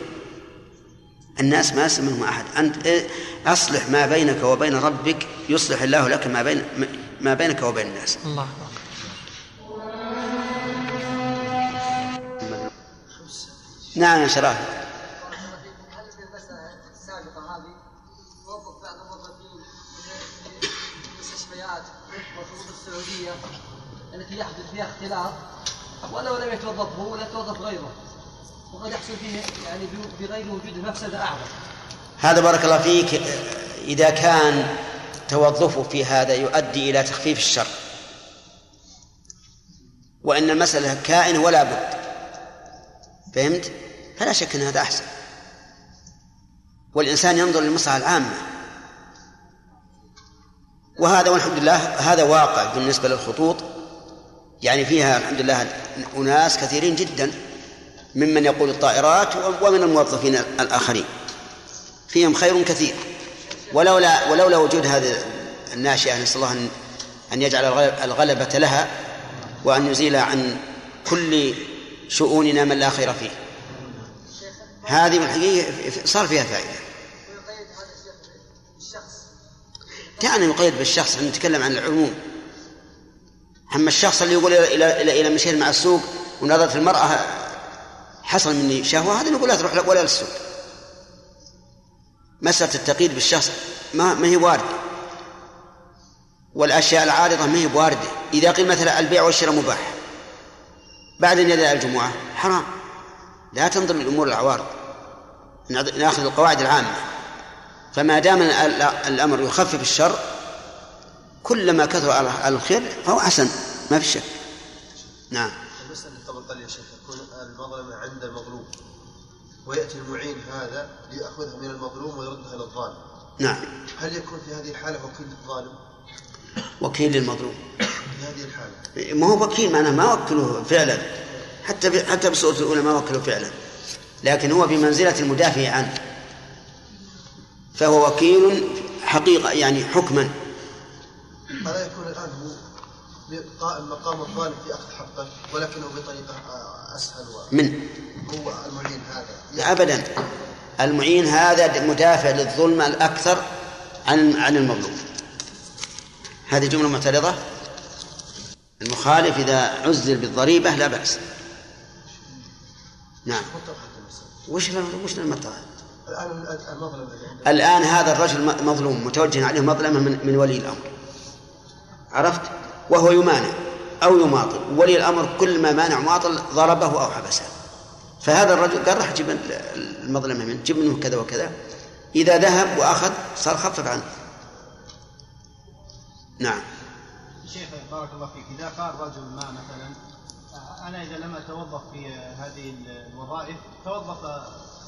Speaker 2: الناس ما يسلم منهم أحد. أنت إيه، أصلح ما بينك وبين ربك يصلح الله لك ما بين ما بينك وبين الناس.
Speaker 4: الله
Speaker 2: نعم يا شراه
Speaker 5: هل في المسألة السابقة هذه توظف بعض الموظفين في المستشفيات والخطوط السعودية التي يحدث فيها اختلاط ولو لم يتوظف هو ولا يتوظف غيره. وقد يحصل فيه يعني بغير وجود مفسدة أعظم.
Speaker 2: هذا بارك الله فيك إذا كان توظفه في هذا يؤدي إلى تخفيف الشر. وأن المسألة كائن ولا بد. فهمت؟ فلا شك أن هذا أحسن. والإنسان ينظر للمصلحة العامة. وهذا والحمد لله هذا واقع بالنسبة للخطوط. يعني فيها الحمد لله أناس كثيرين جدا. ممن يقود الطائرات ومن الموظفين الآخرين. فيهم خير كثير. ولولا ولولا وجود هذه الناشئة نسأل الله أن أن يجعل الغلبة لها وأن يزيل عن كل شؤوننا من لا خير فيه. هذه من الحقيقة صار فيها فائدة. كان يقيد بالشخص نتكلم عن العموم. أما الشخص اللي يقول إلى إلى, إلى مشيت مع السوق ونظرت المرأة حصل مني شهوة هذا نقول لا تروح ولا للسوق. مسألة التقييد بالشخص ما ما هي واردة. والأشياء العارضة ما هي واردة إذا قيل مثلا البيع والشراء مباح. بعد أن يدعي الجمعة حرام. لا تنظر للأمور العوارض. نأخذ القواعد العامة. فما دام الأمر يخفف الشر كلما كثر الخير فهو حسن ما في شك. نعم
Speaker 11: المسألة طبعا قال يا شيخ تكون المظلمة عند المظلوم ويأتي المعين هذا ليأخذها من المظلوم ويردها للظالم.
Speaker 2: نعم.
Speaker 11: هل يكون في هذه الحالة وكيل للظالم؟
Speaker 2: وكيل للمظلوم.
Speaker 11: في هذه الحالة.
Speaker 2: ما هو وكيل معناه ما وكله فعلا. حتى حتى بالصورة الأولى ما وكله فعلا. لكن هو بمنزلة المدافع عنه. فهو وكيل حقيقة يعني حكما.
Speaker 11: ألا يكون الآن هو قائم مقام الظالم في أخذ حقه ولكنه بطريقة.
Speaker 2: من
Speaker 11: هو المعين هذا.
Speaker 2: لا أبدا. المعين هذا مدافع للظلم الأكثر عن عن المظلوم. هذه جملة معترضة؟ المخالف إذا عزل بالضريبة لا بأس. نعم. وش وش
Speaker 11: المظلمة
Speaker 2: الآن هذا الرجل مظلوم متوجه عليه مظلمة من, من ولي الأمر. عرفت؟ وهو يمانع. أو يماطل. ولي الأمر كل ما مانع ماطل ضربه أو حبسه. فهذا الرجل قال راح جيب المظلمة منه جيب منه كذا وكذا. إذا ذهب وأخذ صار خفف عنه. نعم.
Speaker 12: شيخ بارك الله فيك. إذا قال رجل ما مثلا أنا إذا لم أتوظف في هذه الوظائف توظف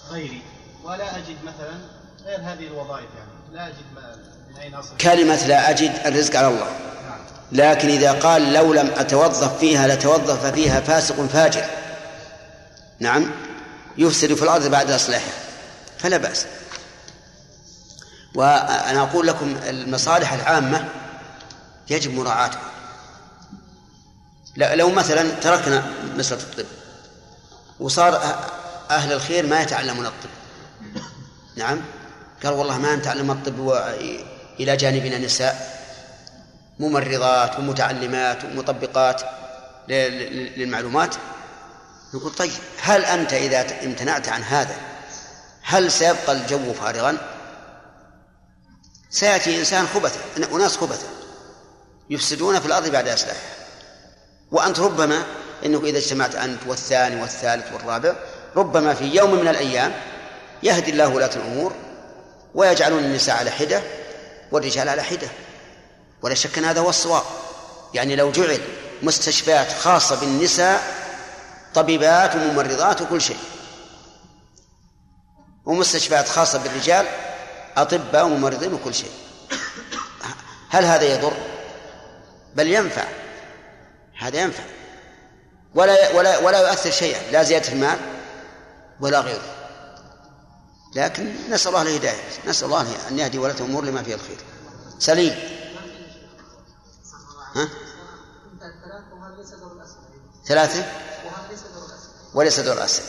Speaker 12: غيري. ولا أجد مثلا غير هذه الوظائف يعني. لا أجد من أين أصل
Speaker 2: كلمة لا أجد الرزق على الله. لكن إذا قال لو لم أتوظف فيها لتوظف فيها فاسق فاجر. نعم. يفسد في الأرض بعد إصلاحها. فلا بأس. وأنا أقول لكم المصالح العامة يجب مراعاتها. لو مثلا تركنا مسألة الطب وصار أهل الخير ما يتعلمون الطب. نعم. قال والله ما نتعلم الطب إلى جانبنا نساء. ممرضات ومتعلمات ومطبقات للمعلومات. نقول طيب هل أنت إذا امتنعت عن هذا هل سيبقى الجو فارغا؟ سيأتي إنسان خبثة أناس خبثة يفسدون في الأرض بعد إصلاحها وأنت ربما أنك إذا اجتمعت أنت والثاني والثالث والرابع ربما في يوم من الأيام يهدي الله ولاة الأمور ويجعلون النساء على حدة والرجال على حدة. ولا شك أن هذا هو الصواب. يعني لو جعل مستشفيات خاصة بالنساء طبيبات وممرضات وكل شيء. ومستشفيات خاصة بالرجال أطباء وممرضين وكل شيء. هل هذا يضر؟ بل ينفع. هذا ينفع. ولا ولا ولا يؤثر شيئا. لا زيادة المال ولا غيره. لكن نسأل الله الهداية. نسأل الله أن يهدي ولاة الأمور لما فيه الخير. سليم. ها؟ ثلاثة؟ وليس دور الأسئلة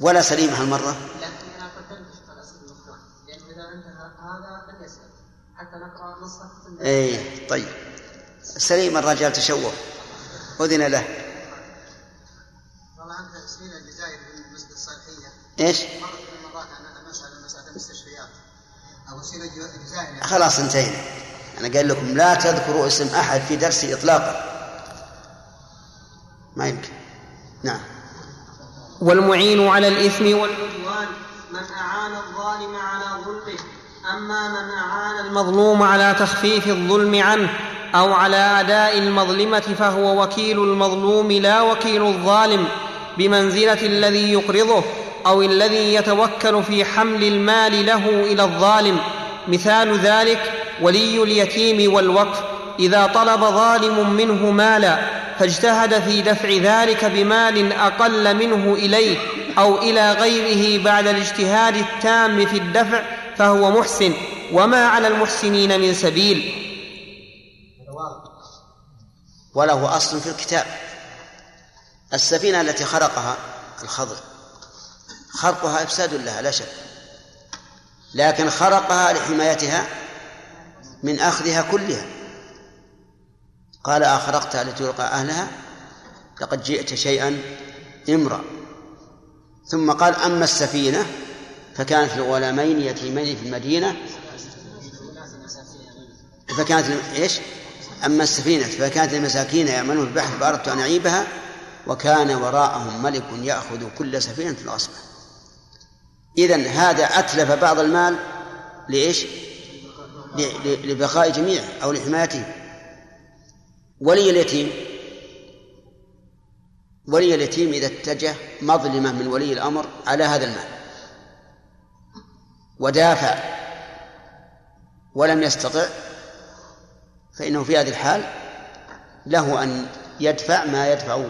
Speaker 2: ولا سليم هالمرة؟
Speaker 5: لكن أنا قدمت الاسئله الاخرى لأنه اذا انتهى هذا لم يسال حتى نقرا نصها
Speaker 2: اي طيب. سليم الرجال تشوه. أذن له.
Speaker 13: والله عنده تسمين الجزائر بالنسبة الصالحيه
Speaker 2: إيش؟
Speaker 13: مرت من المرات أنا مساله مساله المستشفيات أو وسيله الجزائر يعني
Speaker 2: خلاص انتهينا. أنا قايل لكم لا تذكروا اسم أحد في درسي إطلاقا ما يمكن. نعم.
Speaker 4: والمعين على الإثم والعدوان من أعان الظالم على ظلمه أما من أعان المظلوم على تخفيف الظلم عنه أو على أداء المظلمة فهو وكيل المظلوم لا وكيل الظالم بمنزلة الذي يقرضه أو الذي يتوكل في حمل المال له إلى الظالم. مثال ذلك ولي اليتيم والوقف إذا طلب ظالم منه مالا فاجتهد في دفع ذلك بمال أقل منه إليه أو إلى غيره بعد الاجتهاد التام في الدفع فهو محسن. وما على المحسنين من سبيل.
Speaker 2: وله أصل في الكتاب. السفينة التي خرقها الخضر. خرقها إفساد لها لا شك. لكن خرقها لحمايتها من أخذها كلها. قال أخرقتها لتلقى أهلها؟ لقد جئت شيئا إمرأ. ثم قال أما السفينة فكانت لغلامين يتيمين في المدينة. فكانت إيش؟ أما السفينة فكانت لمساكين يعملون في البحر فأردت أن أعيبها. وكان وراءهم ملك يأخذ كل سفينة غصبا إذا هذا أتلف بعض المال لإيش؟ لبقاء جميع أو لحمايته ولي اليتيم. ولي اليتيم إذا اتجه مظلمة من ولي الأمر على هذا المال ودافع ولم يستطع فإنه في هذه الحال له أن يدفع ما يدفع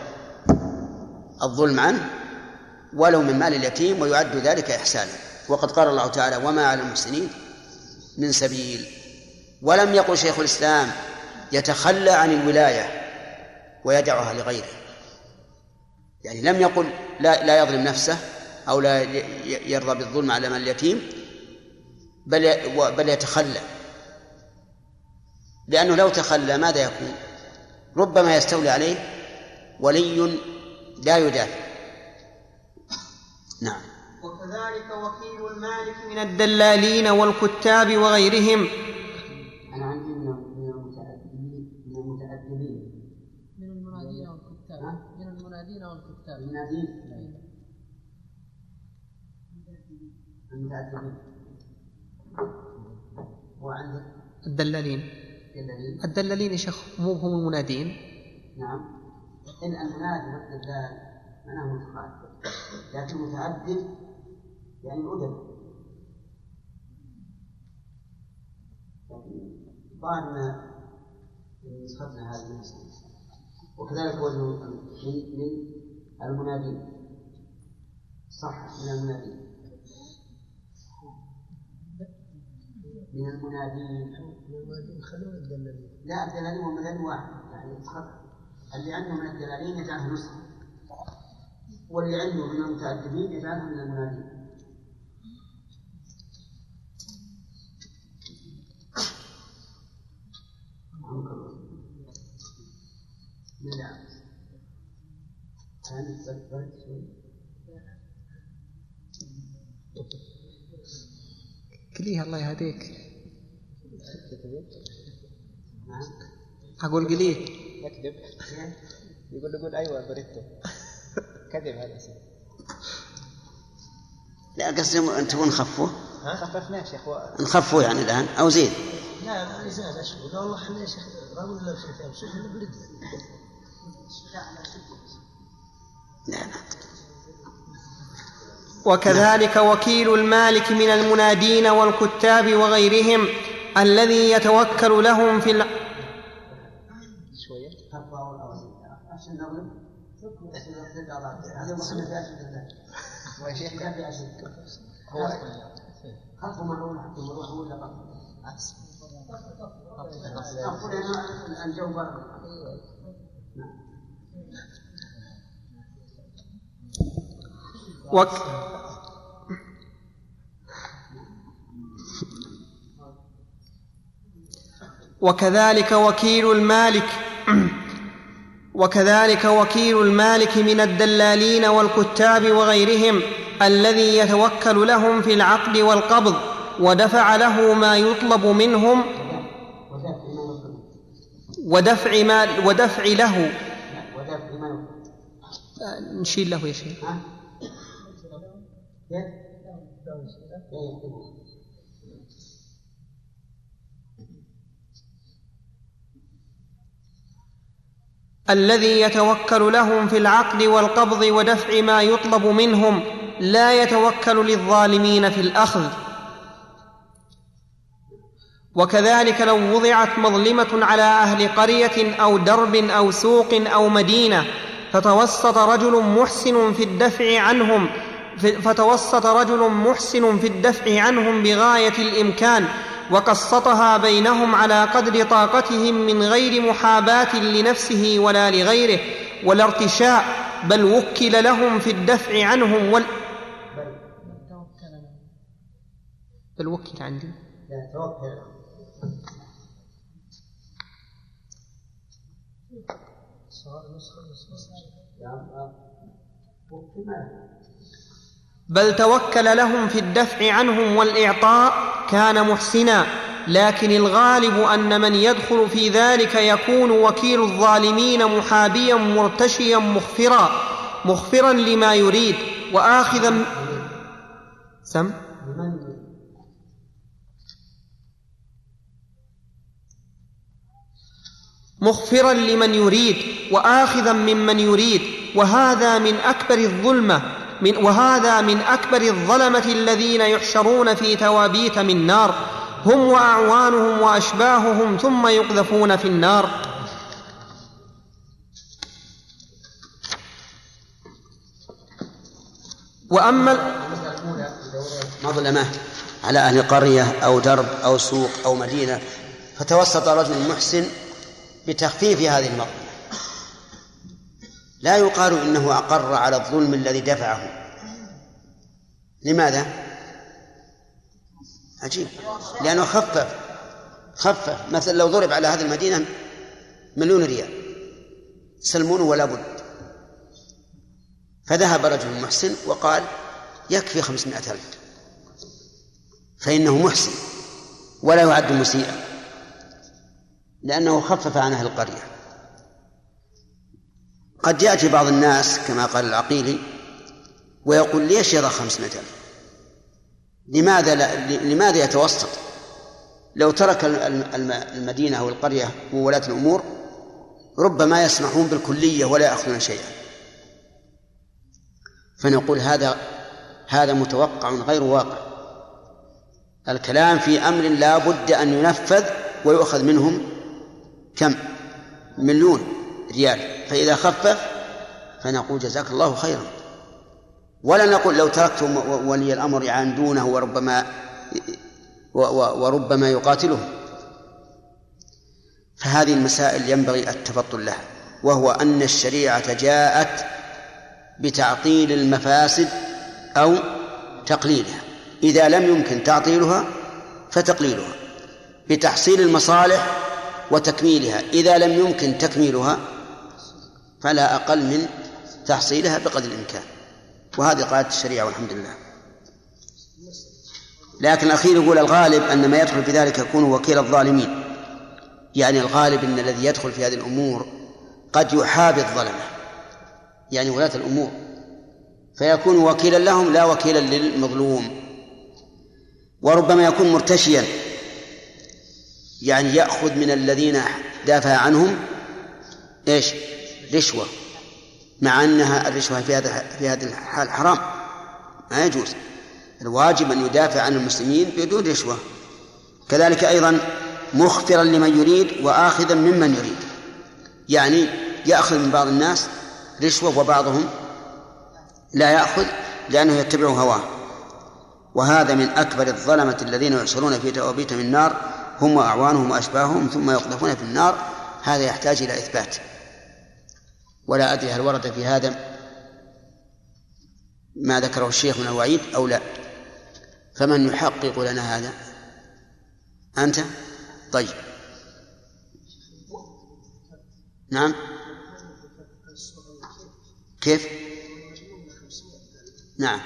Speaker 2: الظلم عنه ولو من مال اليتيم ويعد ذلك إحسانا. وقد قال الله تعالى وما على المحسنين من سبيل. ولم يقل شيخ الإسلام يتخلى عن الولاية ويدعها لغيره. يعني لم يقل لا لا يظلم نفسه أو لا يرضى بالظلم على مال اليتيم بل بل يتخلى. لأنه لو تخلى ماذا يكون؟ ربما يستولي عليه ولي لا يدافع.
Speaker 4: وكذلك وكيل المالك من الدلالين والكتاب وغيرهم.
Speaker 14: أنا عندي من من المتأدبين من المتأدبين.
Speaker 7: من المنادين والكتاب. من المنادين والكتاب.
Speaker 14: المنادين؟ المتأدبين. وعندك
Speaker 4: الدلالين.
Speaker 14: الدلالين؟
Speaker 4: الدلالين يا شيخ مو هم المنادين.
Speaker 14: نعم. إن المنادي والدلال معناه متقارب لكن متعدد يعني الأدب لكن بعض ما نسختنا هذه المسألة وكذلك وجه من من المنادين صح من المنادين من المنادين
Speaker 1: خلونا الدلالين
Speaker 14: لا الدلالين واحد. يعني اللي عنده من الدلالين يجعلها نسخة واللي عنده من المتعددين يجعلها من المنادين نعم شوي
Speaker 4: قليها الله يهديك. أقول قليه
Speaker 6: يكذب. يقول يقول أيوه بريتو. كذب هذا.
Speaker 2: لا قصدي أن تبون نخفوه؟
Speaker 6: ها خففناه يا شيخ.
Speaker 2: نخفوه يعني الآن. أو زين.
Speaker 1: والله إحنا يا شيخ رجل لا
Speaker 2: لا لا
Speaker 4: وكذلك وكيل المالك من المنادين والكتاب وغيرهم الذي يتوكل لهم في الع...
Speaker 14: أشد هو أقول أنا الجو برد
Speaker 4: وك... وكذلك وكيل المالك وكذلك وكيل المالك من الدلالين والكتاب وغيرهم الذي يتوكل لهم في العقد والقبض. ودفع له ما يطلب منهم ودفع ما ودفع له. نشيل له يا شيخ. الذي يتوكل لهم في العقد والقبض ودفع ما يطلب منهم لا يتوكل للظالمين في الأخذ. وكذلك لو وضعت مظلمة على أهل قرية أو درب أو سوق أو مدينة فتوسط رجل محسن في الدفع عنهم فتوسط رجل محسن في الدفع عنهم بغاية الإمكان وقسطها بينهم على قدر طاقتهم من غير محاباة لنفسه ولا لغيره ولا ارتشاء بل وكل لهم في الدفع عنهم وال بل وكل عندي.
Speaker 14: لا توكل.
Speaker 4: بل توكل لهم في الدفع عنهم والإعطاء كان محسنا لكن الغالب أن من يدخل في ذلك يكون وكيل الظالمين محابيا مرتشيا مخفرا مخفرا لما يريد واخذا سم؟ مخفرا لمن يريد وآخذا ممن يريد. وهذا من أكبر الظلمة من وهذا من أكبر الظلمة الذين يحشرون في توابيت من نار. هم وأعوانهم وأشباههم ثم يقذفون في النار. وأما
Speaker 2: مظلمه على أهل قرية أو درب أو سوق أو مدينة فتوسط رجل محسن بتخفيف هذه المظلمه لا يقال إنه أقر على الظلم الذي دفعه. لماذا؟ عجيب. لأنه خفف. خفف. مثلا لو ضرب على هذه المدينة مليون ريال. سلمونه ولا بد. فذهب رجل محسن وقال يكفي خمسمائة ألف. فإنه محسن ولا يعد مسيئا. لأنه خفف عن أهل القرية. قد يأتي بعض الناس كما قال العقيلي ويقول ليش يضع خمسمائة ألف لماذا لا لماذا يتوسط؟ لو ترك المدينة أو القرية وولاة الأمور ربما يسمحون بالكلية ولا يأخذون شيئا. فنقول هذا هذا متوقع غير واقع. الكلام في أمر لا بد أن ينفذ ويؤخذ منهم كم؟ مليون ريال. فإذا خفف فنقول جزاك الله خيرا. ولا نقول لو تركتم ولي الأمر يعاندونه وربما وربما يقاتله. فهذه المسائل ينبغي التفطن لها وهو أن الشريعة جاءت بتعطيل المفاسد أو تقليلها. إذا لم يمكن تعطيلها فتقليلها. بتحصيل المصالح وتكميلها. إذا لم يمكن تكميلها فلا أقل من تحصيلها بقدر الإمكان. وهذه قاعدة الشريعة والحمد لله. لكن الأخير يقول الغالب أن ما يدخل في ذلك يكون وكيل الظالمين. يعني الغالب أن الذي يدخل في هذه الأمور قد يحابي الظلمة. يعني ولاة الأمور. فيكون وكيلا لهم لا وكيلا للمظلوم. وربما يكون مرتشيا. يعني يأخذ من الذين دافع عنهم إيش؟ رشوة مع أنها الرشوة في هذا في هذه الحال حرام ما يجوز. الواجب أن يدافع عن المسلمين بدون رشوة. كذلك أيضا مخفرا لمن يريد وآخذا ممن يريد. يعني يأخذ من بعض الناس رشوة وبعضهم لا يأخذ لأنه يتبع هواه. وهذا من أكبر الظلمة الذين يحشرون في توابيت من نار هم وأعوانهم وأشباههم ثم يقذفون في النار هذا يحتاج إلى إثبات. ولا أدري هل ورد في هذا ما ذكره الشيخ من الوعيد أو لا. فمن يحقق لنا هذا؟ أنت؟ طيب. نعم. كيف؟ نعم.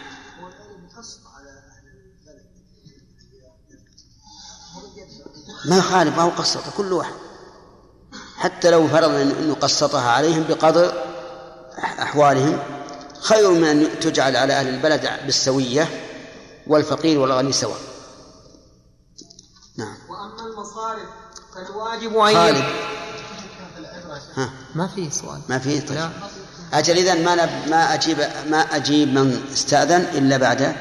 Speaker 2: ما يخالف ما هو قسط كل واحد. حتى لو فرضنا إنه قسطها عليهم بقدر أحوالهم خير من أن تجعل على أهل البلد بالسوية والفقير والغني سواء. نعم.
Speaker 4: وأما المصارف فالواجب أن
Speaker 2: خالد.
Speaker 4: ها. ما فيه سؤال.
Speaker 2: ما فيه طيب. لا. أجل اذا ما ما أجيب ما أجيب من استأذن إلا بعد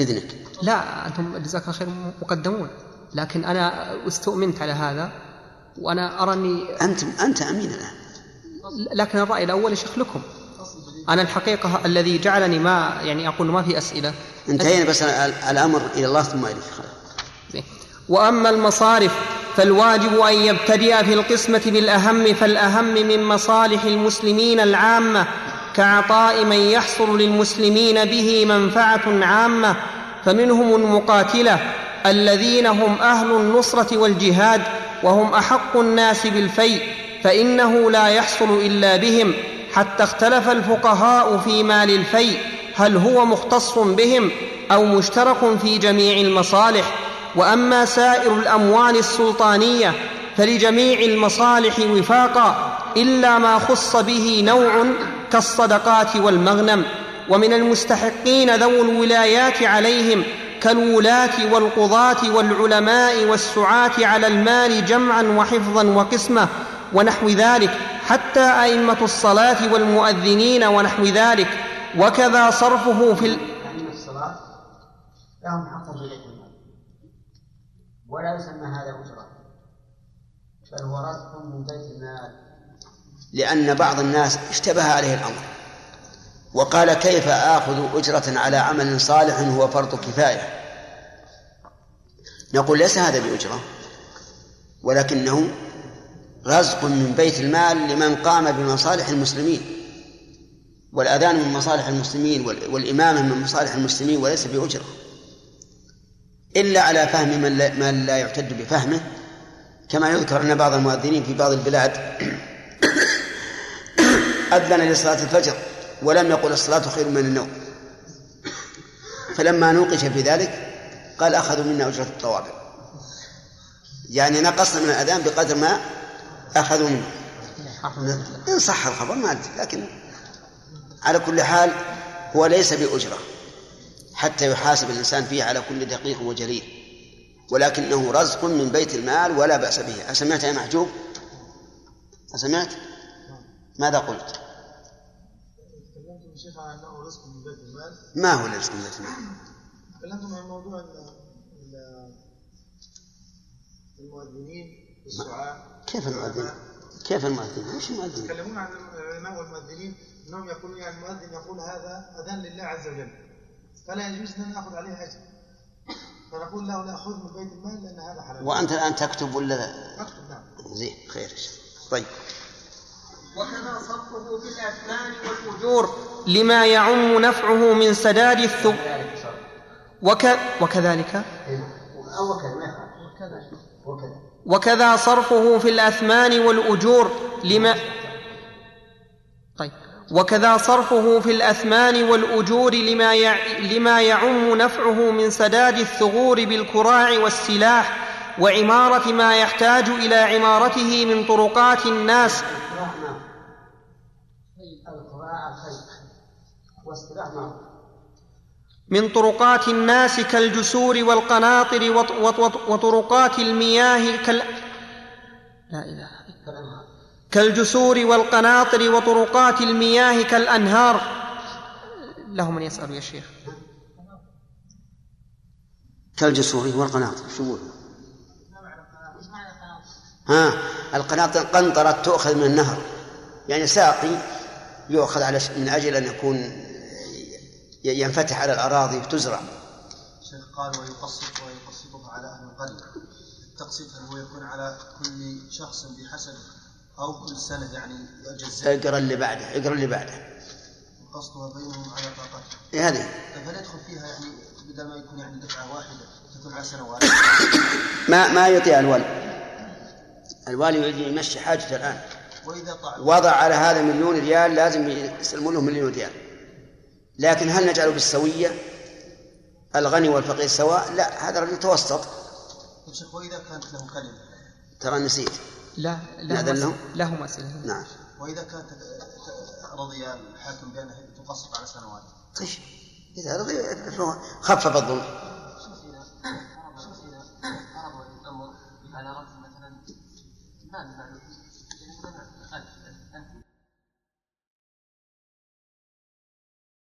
Speaker 2: إذنك.
Speaker 4: لا أنتم جزاك الله خير مقدمون. لكن أنا استؤمنت على هذا وأنا ارى اني
Speaker 2: أنت أنت أمين الآن.
Speaker 4: لكن الرأي الأول يا شيخ لكم. أنا الحقيقة الذي جعلني ما يعني أقول ما في أسئلة.
Speaker 2: انتهينا بس الأمر إلى الله ثم إليك.
Speaker 4: وأما المصارف فالواجب أن يبتدئ في القسمة بالأهم فالأهم من مصالح المسلمين العامة كعطاء من يحصل للمسلمين به منفعة عامة فمنهم المقاتلة. الذين هم أهل النصرة والجهاد وهم أحق الناس بالفيء فإنه لا يحصل إلا بهم حتى اختلف الفقهاء في مال الفيء هل هو مختص بهم أو مشترك في جميع المصالح. وأما سائر الأموال السلطانية فلجميع المصالح وفاقا إلا ما خص به نوع كالصدقات والمغنم. ومن المستحقين ذو الولايات عليهم كالولاة والقضاة والعلماء والسعاة على المال جمعا وحفظا وقسمة ونحو ذلك حتى أئمة الصلاة والمؤذنين ونحو ذلك. وكذا صرفه في ال...
Speaker 14: أئمة الصلاة لهم حق في بيت المال ولا يسمى هذا أجرة بل هو رزق من بيت المال.
Speaker 2: لأن بعض الناس اشتبه عليه الأمر. وقال كيف آخذ أجرة على عمل صالح هو فرض كفاية؟ نقول ليس هذا بأجرة ولكنه رزق من بيت المال لمن قام بمصالح المسلمين والأذان من مصالح المسلمين والإمامة من مصالح المسلمين وليس بأجرة. إلا على فهم من لا, من لا يعتد بفهمه كما يذكر أن بعض المؤذنين في بعض البلاد أذن لصلاة الفجر. ولم يقل الصلاة خير من النوم. فلما نوقش في ذلك قال أخذوا منا أجرة الطوابع يعني نقصنا من الأذان بقدر ما أخذوا منه. إن صح الخبر ما أدري لكن على كل حال هو ليس بأجرة. حتى يحاسب الإنسان فيه على كل دقيق وجليل. ولكنه رزق من بيت المال ولا بأس به. أسمعت يا محجوب أسمعت؟ ماذا قلت؟
Speaker 1: أنه رزق من بيت المال.
Speaker 2: ما هو الرزق من بيت المال؟
Speaker 1: تكلمتم عن موضوع المؤذنين والسعاة.
Speaker 2: كيف المؤذن؟ كيف المؤذن؟ وش المؤذن؟
Speaker 1: يتكلمون عن العلماء والمؤذنين أنهم يقولون يعني المؤذن يقول هذا أذان لله عز وجل. فلا يجوز أن نأخذ عليه أجر. فنقول له لا خذ من بيت المال لأن هذا حلال
Speaker 2: وأنت الآن تكتب ولا؟
Speaker 1: أكتب نعم.
Speaker 2: زين خير طيب.
Speaker 4: وكذا صرفه في الأثمان والأجور لما يعم نفعه من سداد الثب. وك... وكذلك؟ وكذا صرفه في الأثمان والأجور لما طيب. وكذا صرفه في الأثمان والأجور لما, يع... لما يعم نفعه من سداد الثغور بالكراع والسلاح وعمارة ما يحتاج إلى عمارته من طرقات الناس من طرقات الناس كالجسور والقناطر وطرقات المياه كال لا إله كالجسور والقناطر وطرقات المياه كالأنهار. له من يسأل يا شيخ.
Speaker 2: كالجسور والقناطر. شو؟ ها القناطر قنطرة تؤخذ من النهر. يعني ساقي يؤخذ على من أجل أن يكون ينفتح على الأراضي وتزرع
Speaker 8: الشيخ قال ويقسط ويقسطه على أهل القرية التقسيط هل هو يكون على كل شخص بحسب أو كل سنة يعني يجزئ
Speaker 2: اقرأ اللي بعده اقرأ اللي بعده.
Speaker 8: وقسطها بينهم على طاقته
Speaker 2: إيه هذه.
Speaker 8: طيب هل يدخل فيها يعني بدل ما يكون يعني دفعة واحدة تكون على سنوات؟
Speaker 2: ما ما يطيع الوالي. الوالي يريد يمشي حاجته
Speaker 8: طاع
Speaker 2: وضع على هذا مليون ريال لازم يسلموا له مليون ريال. لكن هل نجعله بالسوية؟ الغني والفقير سواء؟ لا هذا رجل توسط.
Speaker 8: طيب شيخ وإذا كانت له كلمة؟
Speaker 2: ترى نسيت.
Speaker 4: لا
Speaker 2: نأذن
Speaker 4: له؟
Speaker 2: له؟
Speaker 4: مسألة.
Speaker 2: نعم.
Speaker 8: وإذا كانت رضي الحاكم بأنها تقسط على سنوات.
Speaker 2: طيب. إذا رضي خفف الظلم
Speaker 3: على رجل مثلا ما